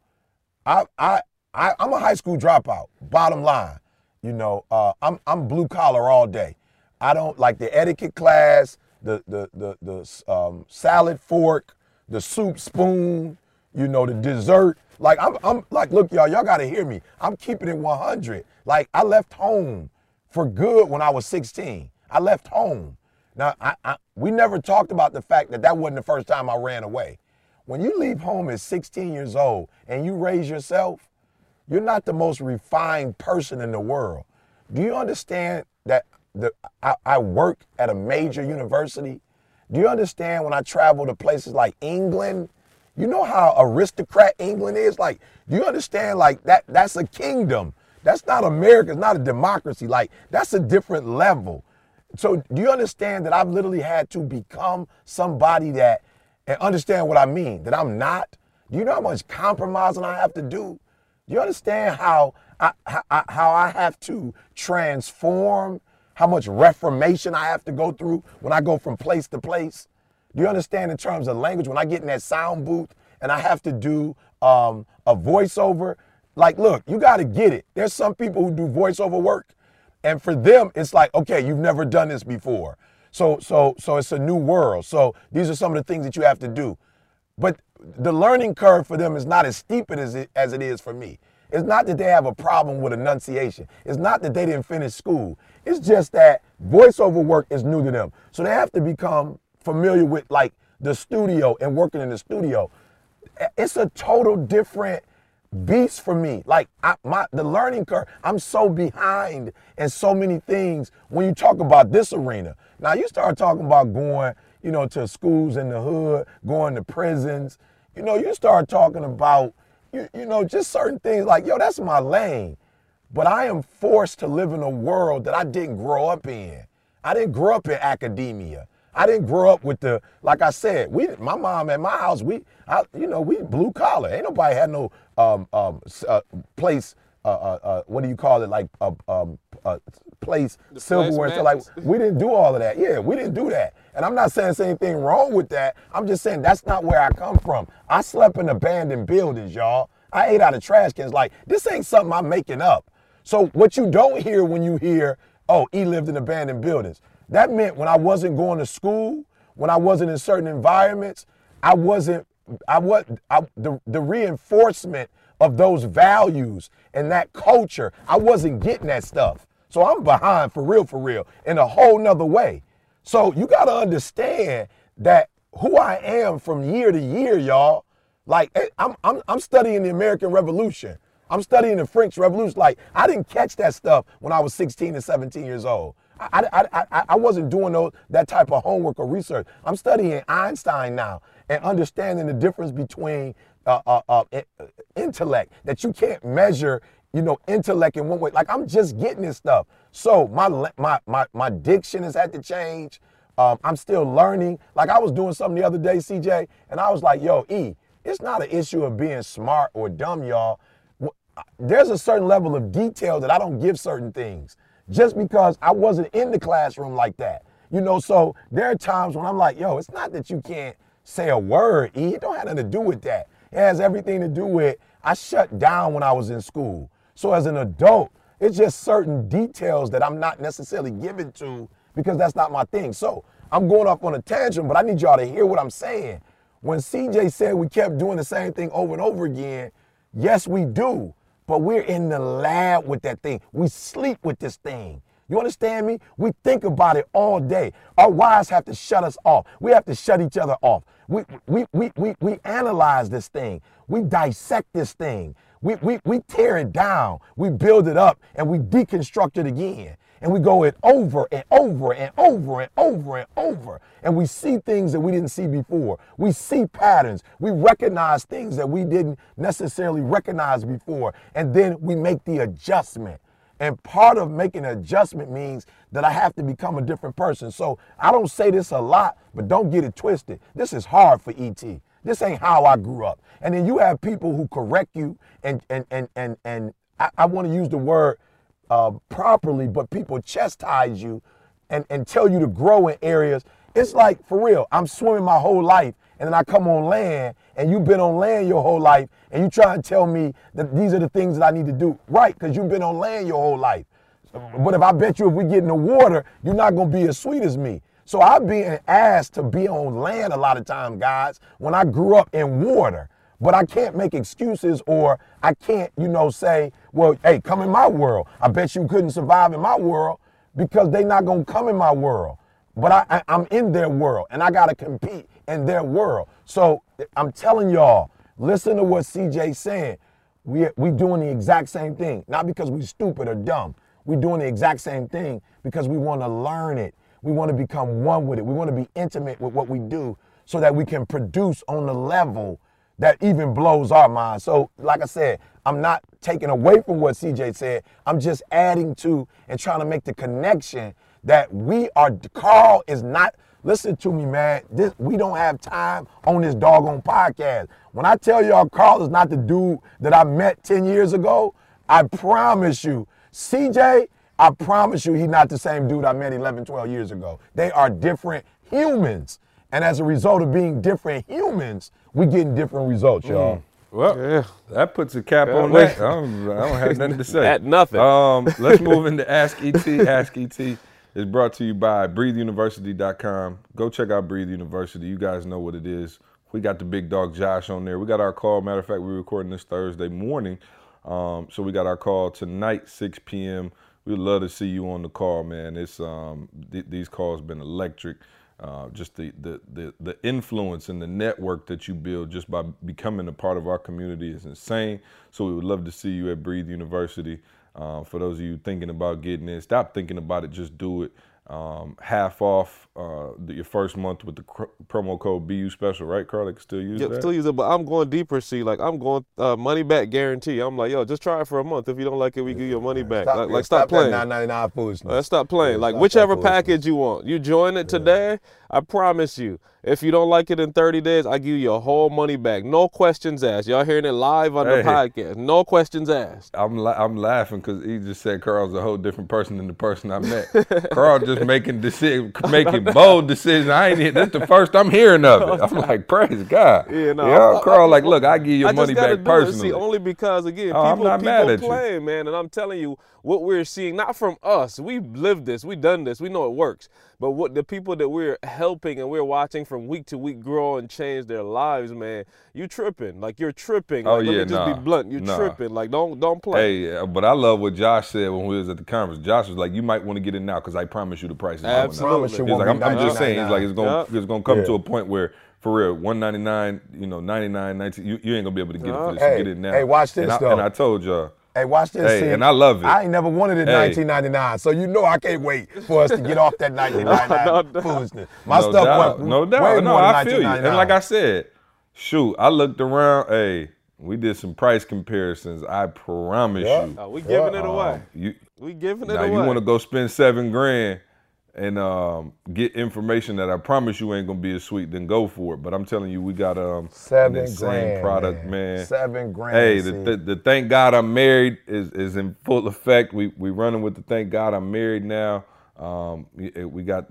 I, I, I, am a high school dropout, bottom line. You know, uh, I'm, I'm blue collar all day. I don't like the etiquette class, the, the, the, the um, salad fork, the soup spoon, you know, the dessert. Like I'm, I'm like, look, y'all, y'all gotta hear me. I'm keeping it 100. Like I left home for good when I was 16. I left home. Now, I, I, we never talked about the fact that that wasn't the first time I ran away. When you leave home at 16 years old and you raise yourself, you're not the most refined person in the world. Do you understand that the, I, I work at a major university? Do you understand when I travel to places like England? You know how aristocrat England is? Like, do you understand? Like that that's a kingdom. That's not America, it's not a democracy. Like, that's a different level. So do you understand that I've literally had to become somebody that and understand what I mean? That I'm not? Do you know how much compromising I have to do? Do you understand how I, how, how I have to transform, how much reformation I have to go through when I go from place to place? Do you understand in terms of language? When I get in that sound booth and I have to do um, a voiceover, like, look, you got to get it. There's some people who do voiceover work, and for them, it's like, okay, you've never done this before. So, so, so it's a new world. So these are some of the things that you have to do. But the learning curve for them is not as steep as it, as it is for me. It's not that they have a problem with enunciation. It's not that they didn't finish school. It's just that voiceover work is new to them. So they have to become familiar with like the studio and working in the studio. It's a total different beast for me. Like I, my the learning curve, I'm so behind in so many things when you talk about this arena. Now you start talking about going, you know, to schools in the hood, going to prisons. You know, you start talking about you, you know, just certain things like, yo, that's my lane. But I am forced to live in a world that I didn't grow up in. I didn't grow up in academia. I didn't grow up with the, like I said, we, my mom at my house, we, I, you know, we blue collar. Ain't nobody had no um, um, uh, place, uh, uh, uh, what do you call it, like uh, um, uh, place silverware and stuff like. We didn't do all of that. Yeah, we didn't do that. And I'm not saying there's anything wrong with that. I'm just saying that's not where I come from. I slept in abandoned buildings, y'all. I ate out of trash cans. Like, this ain't something I'm making up. So what you don't hear when you hear, oh, he lived in abandoned buildings, that meant when I wasn't going to school, when I wasn't in certain environments, I wasn't, I was, I, the, the reinforcement of those values and that culture, I wasn't getting that stuff. So I'm behind for real, for real, in a whole nother way. So you got to understand that who I am from year to year, y'all. Like eh, I'm, I'm, I'm studying the American Revolution. I'm studying the French Revolution. Like I didn't catch that stuff when I was 16 and 17 years old. I, I, I, I wasn't doing those, that type of homework or research. I'm studying Einstein now and understanding the difference between uh, uh, uh, intellect that you can't measure you know, intellect in one way. Like I'm just getting this stuff. So my my my my diction has had to change. Um, I'm still learning. Like I was doing something the other day, CJ, and I was like, "Yo, E, it's not an issue of being smart or dumb, y'all. There's a certain level of detail that I don't give certain things just because I wasn't in the classroom like that. You know, so there are times when I'm like, yo, it's not that you can't say a word, E. It don't have nothing to do with that. It has everything to do with I shut down when I was in school. So as an adult, it's just certain details that I'm not necessarily given to because that's not my thing. So I'm going off on a tangent, but I need y'all to hear what I'm saying. When CJ said we kept doing the same thing over and over again, yes, we do. But we're in the lab with that thing. We sleep with this thing. You understand me? We think about it all day. Our wives have to shut us off. We have to shut each other off. We, we, we, we, we analyze this thing. We dissect this thing. We, we, we tear it down, we build it up, and we deconstruct it again. And we go it over and over and over and over and over. And we see things that we didn't see before. We see patterns. We recognize things that we didn't necessarily recognize before. And then we make the adjustment. And part of making an adjustment means that I have to become a different person. So I don't say this a lot, but don't get it twisted. This is hard for ET. This ain't how I grew up. And then you have people who correct you and and and and and I, I want to use the word uh, properly, but people chastise you and, and tell you to grow in areas. It's like for real, I'm swimming my whole life and then I come on land and you've been on land your whole life and you try and tell me that these are the things that I need to do. Right, because you've been on land your whole life. But if I bet you if we get in the water, you're not gonna be as sweet as me. So I'm being asked to be on land a lot of times, guys, when I grew up in water. But I can't make excuses or I can't, you know, say, well, hey, come in my world. I bet you couldn't survive in my world because they not to come in my world. But I, I, I'm in their world and I got to compete in their world. So I'm telling y'all, listen to what CJ saying. We we doing the exact same thing, not because we stupid or dumb. we doing the exact same thing because we want to learn it. We want to become one with it. We want to be intimate with what we do so that we can produce on the level that even blows our mind. So, like I said, I'm not taking away from what CJ said. I'm just adding to and trying to make the connection that we are, Carl is not, listen to me, man. This, we don't have time on this doggone podcast. When I tell y'all Carl is not the dude that I met 10 years ago, I promise you, CJ I promise you, he's not the same dude I met 11, 12 years ago. They are different humans. And as a result of being different humans, we getting different results, y'all. Well, Yeah. that puts a cap on that. I don't, I don't have nothing to say. (laughs) At nothing. Um, (laughs) let's move into Ask ET. Ask ET is brought to you by BreatheUniversity.com. Go check out Breathe University. You guys know what it is. We got the big dog Josh on there. We got our call. Matter of fact, we're recording this Thursday morning. Um, so we got our call tonight, 6 p.m. We'd love to see you on the call, man. It's um, th- these calls been electric. Uh, just the, the the the influence and the network that you build just by becoming a part of our community is insane. So we would love to see you at Breathe University. Uh, for those of you thinking about getting in, stop thinking about it. Just do it. Um, half off uh, the, your first month with the cr- promo code BU special, right, Carl? They can still use Yep, that. still use it, but I'm going deeper. See, like I'm going uh, money back guarantee. I'm like, yo, just try it for a month. If you don't like it, we give you your money back. Stop, like, yeah, like stop, playing. that 999 foolishness. Let's stop playing. Yeah, like stop whichever package you want, you join it today. I promise you. If you don't like it in 30 days, I give you your whole money back. No questions asked. Y'all hearing it live on the Hey. podcast. No questions asked. I'm la- I'm laughing because he just said Carl's a whole different person than the person I met. Carl just (laughs) making decision, making bold decisions. I ain't. That's the first I'm hearing of it. I'm like, praise God. (laughs) Yeah, no, Yeah, Carl, like, look, I give you your I money back do it. personally. See, only because again, Oh, I'm people, not people mad at you. playing, man, and I'm telling you what we're seeing, not from us. We've lived this, we've done this, we know it works. But what the people that we're helping and we're watching from week to week grow and change their lives, man, you tripping. Like you're tripping. Oh, like, let yeah, me just be blunt. You're nah. tripping. Like don't don't play. Hey, uh, but I love what Josh said when we was at the conference. Josh was like, "You might want to get in now because I promise you the price is going up." Absolutely. He's like, I'm, I'm just saying. He's like, it's gonna Yup. it's gonna come Yeah. to a point where, for real, 199, you know, 99, 19, you, you ain't gonna be able to get it for this. Hey, get it now. hey, watch this, and I, though. And I told y'all. Hey, watch this. Hey, see? and I love it. I ain't never wanted it in Hey. 1999, so you know I can't wait for us to get off that (laughs) 1999 No foolishness. My no stuff doubt, went no doubt. way no, more than I feel you. And like I said, shoot, I looked around. Hey, we did some price comparisons. I promise Yeah. you. Oh, we giving it Uh, away. You We giving it now away. you want to go spend seven grand and um, get information that I promise you ain't gonna be as sweet. Then go for it. But I'm telling you, we got um Seven an insane grand, product, man. man. Seven grand, Hey, the, the, the thank God I'm married is is in full effect. We we running with the thank God I'm married now. Um, we, we got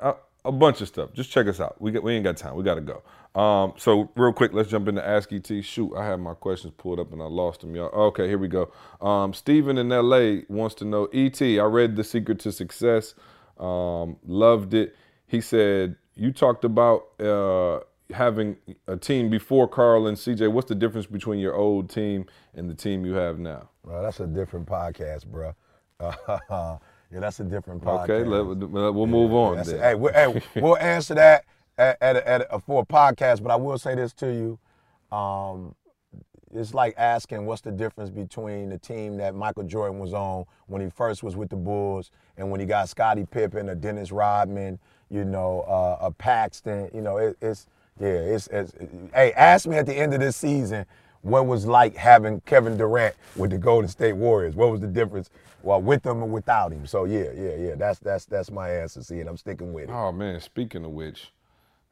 a, a bunch of stuff. Just check us out. We got we ain't got time. We got to go. Um, so real quick, let's jump into Ask ET. Shoot, I have my questions pulled up and I lost them, y'all. Okay, here we go. Um, Steven in LA wants to know ET. I read The Secret to Success. Um, loved it. He said you talked about uh, having a team before Carl and CJ. What's the difference between your old team and the team you have now? Bro, that's a different podcast, bro. (laughs) yeah, that's a different podcast. Okay, let, we'll move on. That's- Then. Hey, we, hey, (laughs) we'll answer that at, at, a, at a, for a podcast, but I will say this to you. Um, it's like asking what's the difference between the team that Michael Jordan was on when he first was with the Bulls and when he got Scottie Pippen or Dennis Rodman, you know, uh, a Paxson. You know, it, it's yeah, it's, it's hey, ask me at the end of this season what was like having Kevin Durant with the Golden State Warriors. What was the difference? Well, with them or without him. So yeah, yeah, yeah. That's that's that's my answer. See, and I'm sticking with it. Oh man, speaking of which,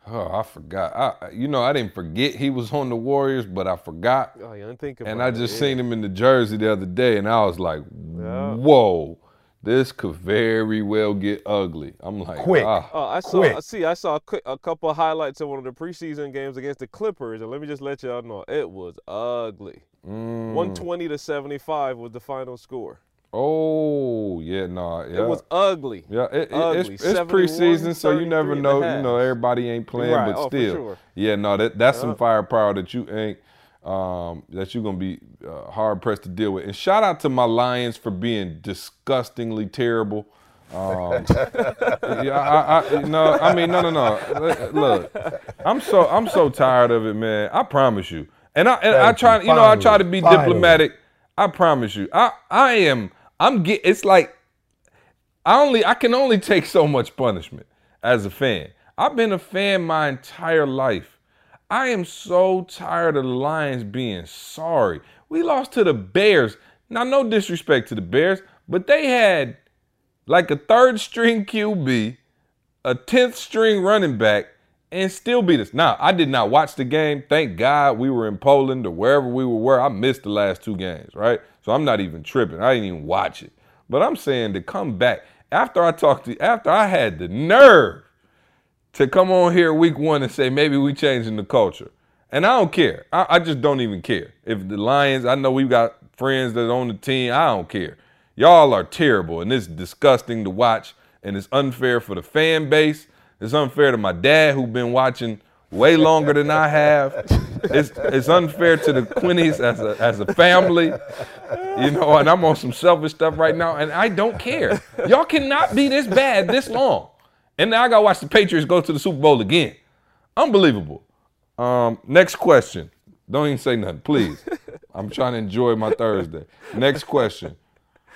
oh I forgot. I you know I didn't forget he was on the Warriors, but I forgot. Oh, you didn't think about And I it, just yeah. seen him in the jersey the other day, and I was like, Yeah. "Whoa, this could very well get ugly." I'm like, Quick. ah. Oh, I saw. Quick. See, I saw a, quick, a couple of highlights of one of the preseason games against the Clippers, and let me just let y'all know it was ugly. Mm. One twenty to seventy five was the final score. Oh yeah, no, yeah. It was ugly. Yeah, it, it- ugly. it's, it's 71, preseason, so you never 33 and a know. You know, everybody ain't playing, Right, but oh, for still, sure. yeah, no, that that's some Yup. firepower that you ain't um, that you're gonna be uh, hard pressed to deal with. And shout out to my Lions for being disgustingly terrible. Um, (laughs) yeah, I, I, no, I mean, no, no, no. Look, I'm so I'm so tired of it, man. I promise you. And I and I try, you. you know, I try to be finally. diplomatic. I promise you. I I am. I'm get. It's like I only I can only take so much punishment as a fan. I've been a fan my entire life. I am so tired of the Lions being sorry. We lost to the Bears. Now, no disrespect to the Bears, but they had like a third string QB, a 10th string running back, and still beat us. Now, I did not watch the game. Thank God we were in Poland or wherever we were. Where I missed the last two games, right? So I'm not even tripping. I didn't even watch it. But I'm saying to come back after I talked to you, after I had the nerve to come on here week one and say maybe we changing the culture. And I don't care. I, I just don't even care. If the Lions, I know we've got friends that own the team. I don't care. Y'all are terrible, and it's disgusting to watch, and it's unfair for the fan base. It's unfair to my dad who's been watching way longer than I have. It's it's unfair to the Quinneys as a as a family, you know. And I'm on some selfish stuff right now, and I don't care. Y'all cannot be this bad this long, and now I gotta watch the Patriots go to the Super Bowl again. Unbelievable. Um, next question. Don't even say nothing, please. (laughs) I'm trying to enjoy my Thursday. Next question.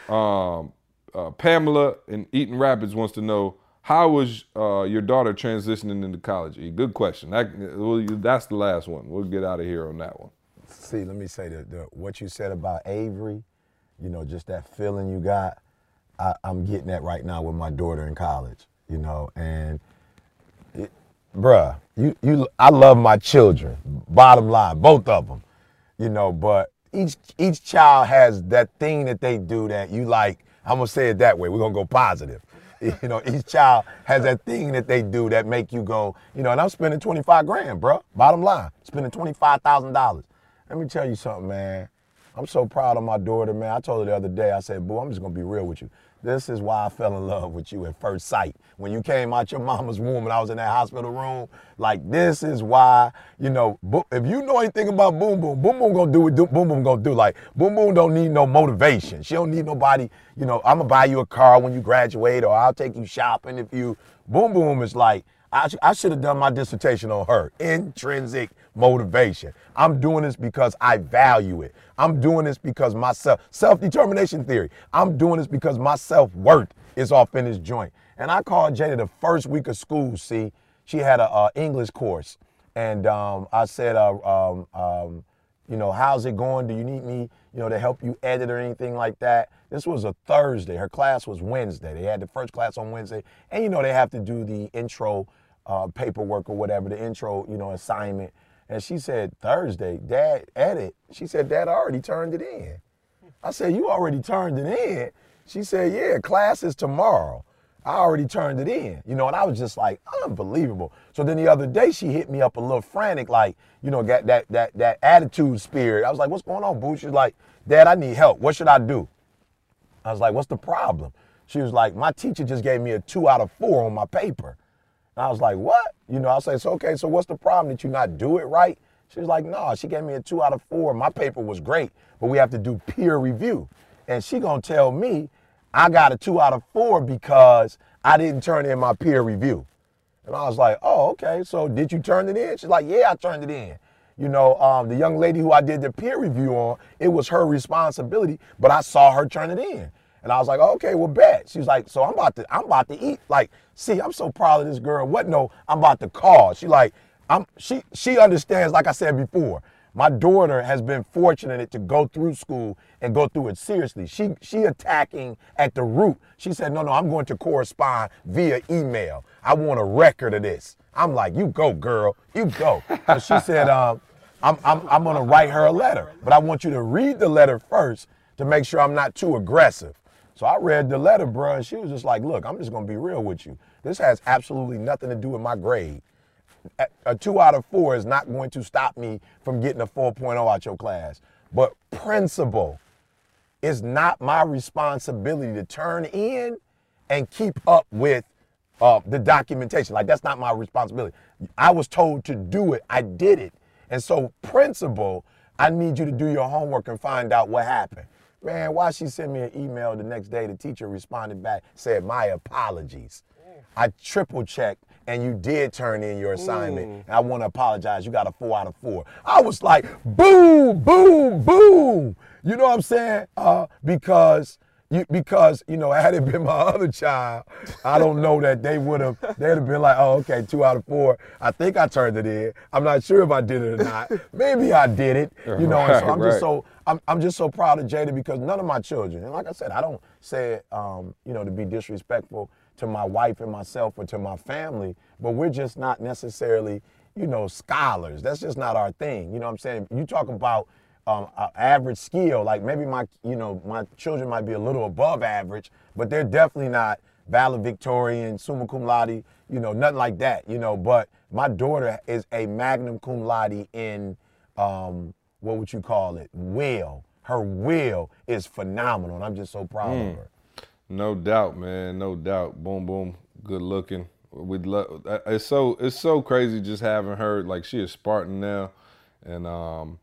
Um, uh, Pamela in Eaton Rapids wants to know how was uh, your daughter transitioning into college? E? Good question. That, well, that's the last one. We'll get out of here on that one. See, let me say that the, what you said about Avery, you know, just that feeling you got, I, I'm getting that right now with my daughter in college, you know, and it, bruh, you, you, I love my children, bottom line, both of them, you know, but each, each child has that thing that they do that you like, I'm gonna say it that way, we're gonna go positive. (laughs) You know, each child has that thing that they do that make you go, you know, and I'm spending 25 grand, bro. Bottom line, spending $25,000. Let me tell you something, man. I'm so proud of my daughter, man. I told her the other day, I said, boo, I'm just gonna be real with you. This is why I fell in love with you at first sight. When you came out your mama's womb and I was in that hospital room, like this is why, you know, if you know anything about Boom Boom, Boom Boom gonna do what Boom Boom gonna do. Like Boom Boom don't need no motivation. She don't need nobody, you know, I'm gonna buy you a car when you graduate or I'll take you shopping if you, Boom Boom is like, I, I should have done my dissertation on her. Intrinsic motivation. I'm doing this because I value it. I'm doing this because myself, self-determination theory. I'm doing this because my self-worth is off in this joint. And I called Jada the first week of school, see, she had a, English course. And um, I said, uh, um, um, you know, how's it going? Do you need me, you know, to help you edit or anything like that? This was a Thursday. Her class was Wednesday. They had the first class on Wednesday. And, you know, they have to do the intro uh, paperwork or whatever, the intro, you know, assignment. And she said, Thursday, Dad, edit. She said, Dad, I already turned it in. I said, You already turned it in? She said, Yeah, class is tomorrow. I already turned it in, you know, and I was just like, unbelievable. So then the other day she hit me up a little frantic, like, you know, got that that that attitude spirit. I was like, what's going on, boo? She's like, Dad, I need help. What should I do? I was like, what's the problem? She was like, my teacher just gave me a two out of four on my paper. And I was like, what? You know, I say, so okay, so what's the problem? Did you not do it right? She was like, no, she gave me a two out of four. My paper was great, but we have to do peer review. And she gonna tell me I got a two out of four because I didn't turn in my peer review. And I was like, oh, okay, so did you turn it in? She's like, yeah, I turned it in. You know, um, the young lady who I did the peer review on, it was her responsibility, but I saw her turn it in. And I was like, okay, well, bet. She's like, so I'm about to, I'm about to eat. Like, see, I'm so proud of this girl. What no, I'm about to call. She like, I'm she she understands, like I said before. My daughter has been fortunate to go through school and go through it seriously. She she attacking at the root. She said, no, no, I'm going to correspond via email. I want a record of this. I'm like, you go, girl, you go. So she (laughs) said, um, I'm, I'm, I'm gonna write her a letter, but I want you to read the letter first to make sure I'm not too aggressive. So I read the letter, bro, and she was just like, look, I'm just gonna be real with you. This has absolutely nothing to do with my grade. A two out of four is not going to stop me from getting a 4.0 out your class. But principle is not my responsibility to turn in and keep up with uh, the documentation. Like that's not my responsibility. I was told to do it. I did it. And so principle, I need you to do your homework and find out what happened. Man, why she sent me an email the next day, the teacher responded back, said, my apologies. I triple checked and you did turn in your assignment. Mm. I want to apologize. You got a four out of four. I was like, boom, boom, boom. You know what I'm saying? Uh, because you, because you know, had it been my other child, I don't know that they would have. They'd have been like, "Oh, okay, two out of four. I think I turned it in. I'm not sure if I did it or not. Maybe I did it. (laughs) You know." Right, so I'm right. just so I'm, I'm just so proud of Jada because none of my children, and like I said, I don't say it, um, you know, to be disrespectful to my wife and myself or to my family, but we're just not necessarily, you know, scholars. That's just not our thing. You know what I'm saying? You talk about um, average skill, like maybe my, you know, my children might be a little above average, but they're definitely not valedictorian, summa cum laude, you know, nothing like that, you know. But my daughter is a magnum cum laude in um, what would you call it? Will. Her will is phenomenal, and I'm just so proud of her. No doubt, man. No doubt. Boom, boom. Good looking. We love. It's so it's so crazy just having her. Like she is Spartan now, and um,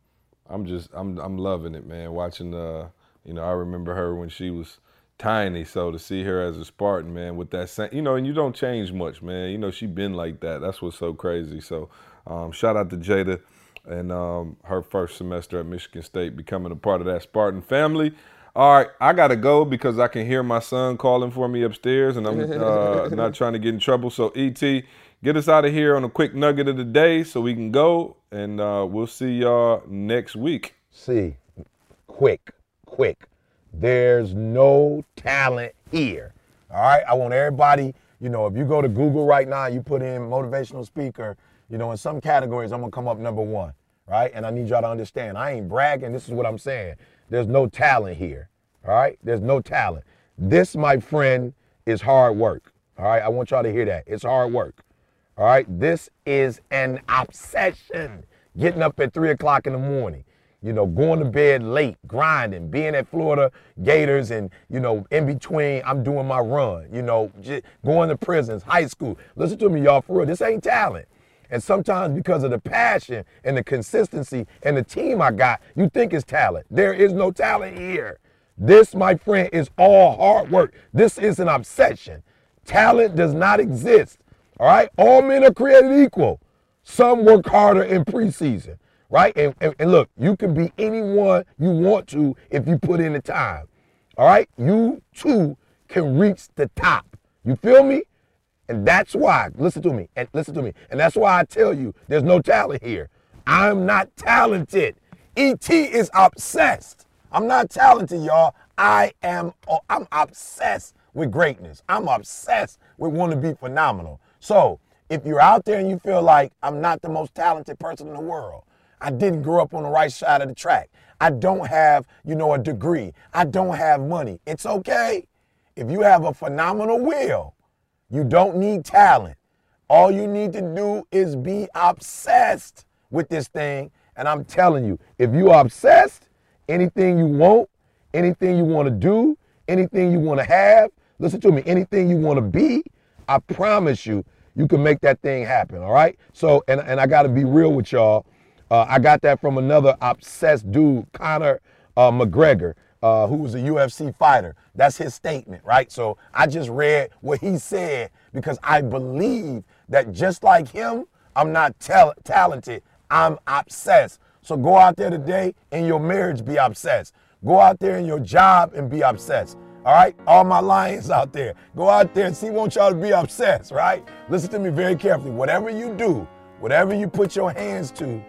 I'm just I'm I'm loving it, man. Watching the, you know, I remember her when she was tiny. So to see her as a Spartan, man, with that same, you know, and you don't change much, man. You know, she been like that. That's what's so crazy. So um, shout out to Jada and um, her first semester at Michigan State, becoming a part of that Spartan family. All right, I gotta go because I can hear my son calling for me upstairs, and I'm uh, (laughs) not trying to get in trouble. So, Et, get us out of here on a quick nugget of the day so we can go, and uh, we'll see y'all next week. See, quick, quick. There's no talent here. All right, I want everybody. You know, if you go to Google right now, you put in motivational speaker. You know, in some categories, I'm gonna come up number one. Right, and I need y'all to understand. I ain't bragging. This is what I'm saying. There's no talent here. All right? There's no talent. This, my friend, is hard work. All right? I want y'all to hear that. It's hard work. All right? This is an obsession. Getting up at three o'clock in the morning, you know, going to bed late, grinding, being at Florida Gators, and, you know, in between, I'm doing my run, you know, going to prisons, high school. Listen to me, y'all, for real. This ain't talent. And sometimes because of the passion and the consistency and the team I got, you think it's talent. There is no talent here. This, my friend, is all hard work. This is an obsession. Talent does not exist. All right? All men are created equal. Some work harder in preseason. Right? And, and, and look, you can be anyone you want to if you put in the time. All right? You too can reach the top. You feel me? And that's why, listen to me, and listen to me. And that's why I tell you there's no talent here. I'm not talented. ET is obsessed. I'm not talented, y'all. I am oh, I'm obsessed with greatness. I'm obsessed with wanting to be phenomenal. So if you're out there and you feel like I'm not the most talented person in the world, I didn't grow up on the right side of the track. I don't have, you know, a degree. I don't have money. It's okay. If you have a phenomenal will, you don't need talent. All you need to do is be obsessed with this thing. And I'm telling you, if you are obsessed, anything you want, anything you want to do, anything you want to have, listen to me, anything you want to be, I promise you, you can make that thing happen. All right. So, and, and I got to be real with y'all. Uh, I got that from another obsessed dude, Conor uh, McGregor uh, who was a UFC fighter. That's his statement, right? So I just read what he said because I believe that just like him, I'm not tal- talented. I'm obsessed. So go out there today in your marriage, be obsessed. Go out there in your job and be obsessed. All right, all my lions out there, go out there and see. Want y'all to be obsessed, right? Listen to me very carefully. Whatever you do, whatever you put your hands to,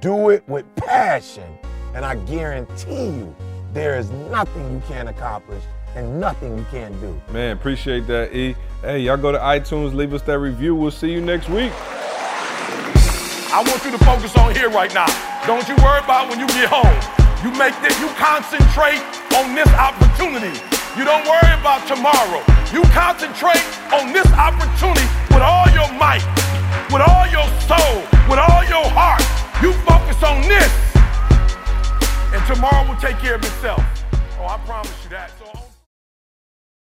do it with passion, and I guarantee you, there is nothing you can't accomplish and nothing you can't do. Man, appreciate that, E. Hey, y'all go to iTunes, leave us that review. We'll see you next week. I want you to focus on here right now. Don't you worry about when you get home. You make this, you concentrate on this opportunity. You don't worry about tomorrow. You concentrate on this opportunity with all your might, with all your soul, with all your heart. You focus on this and tomorrow will take care of itself. Oh, I promise you that.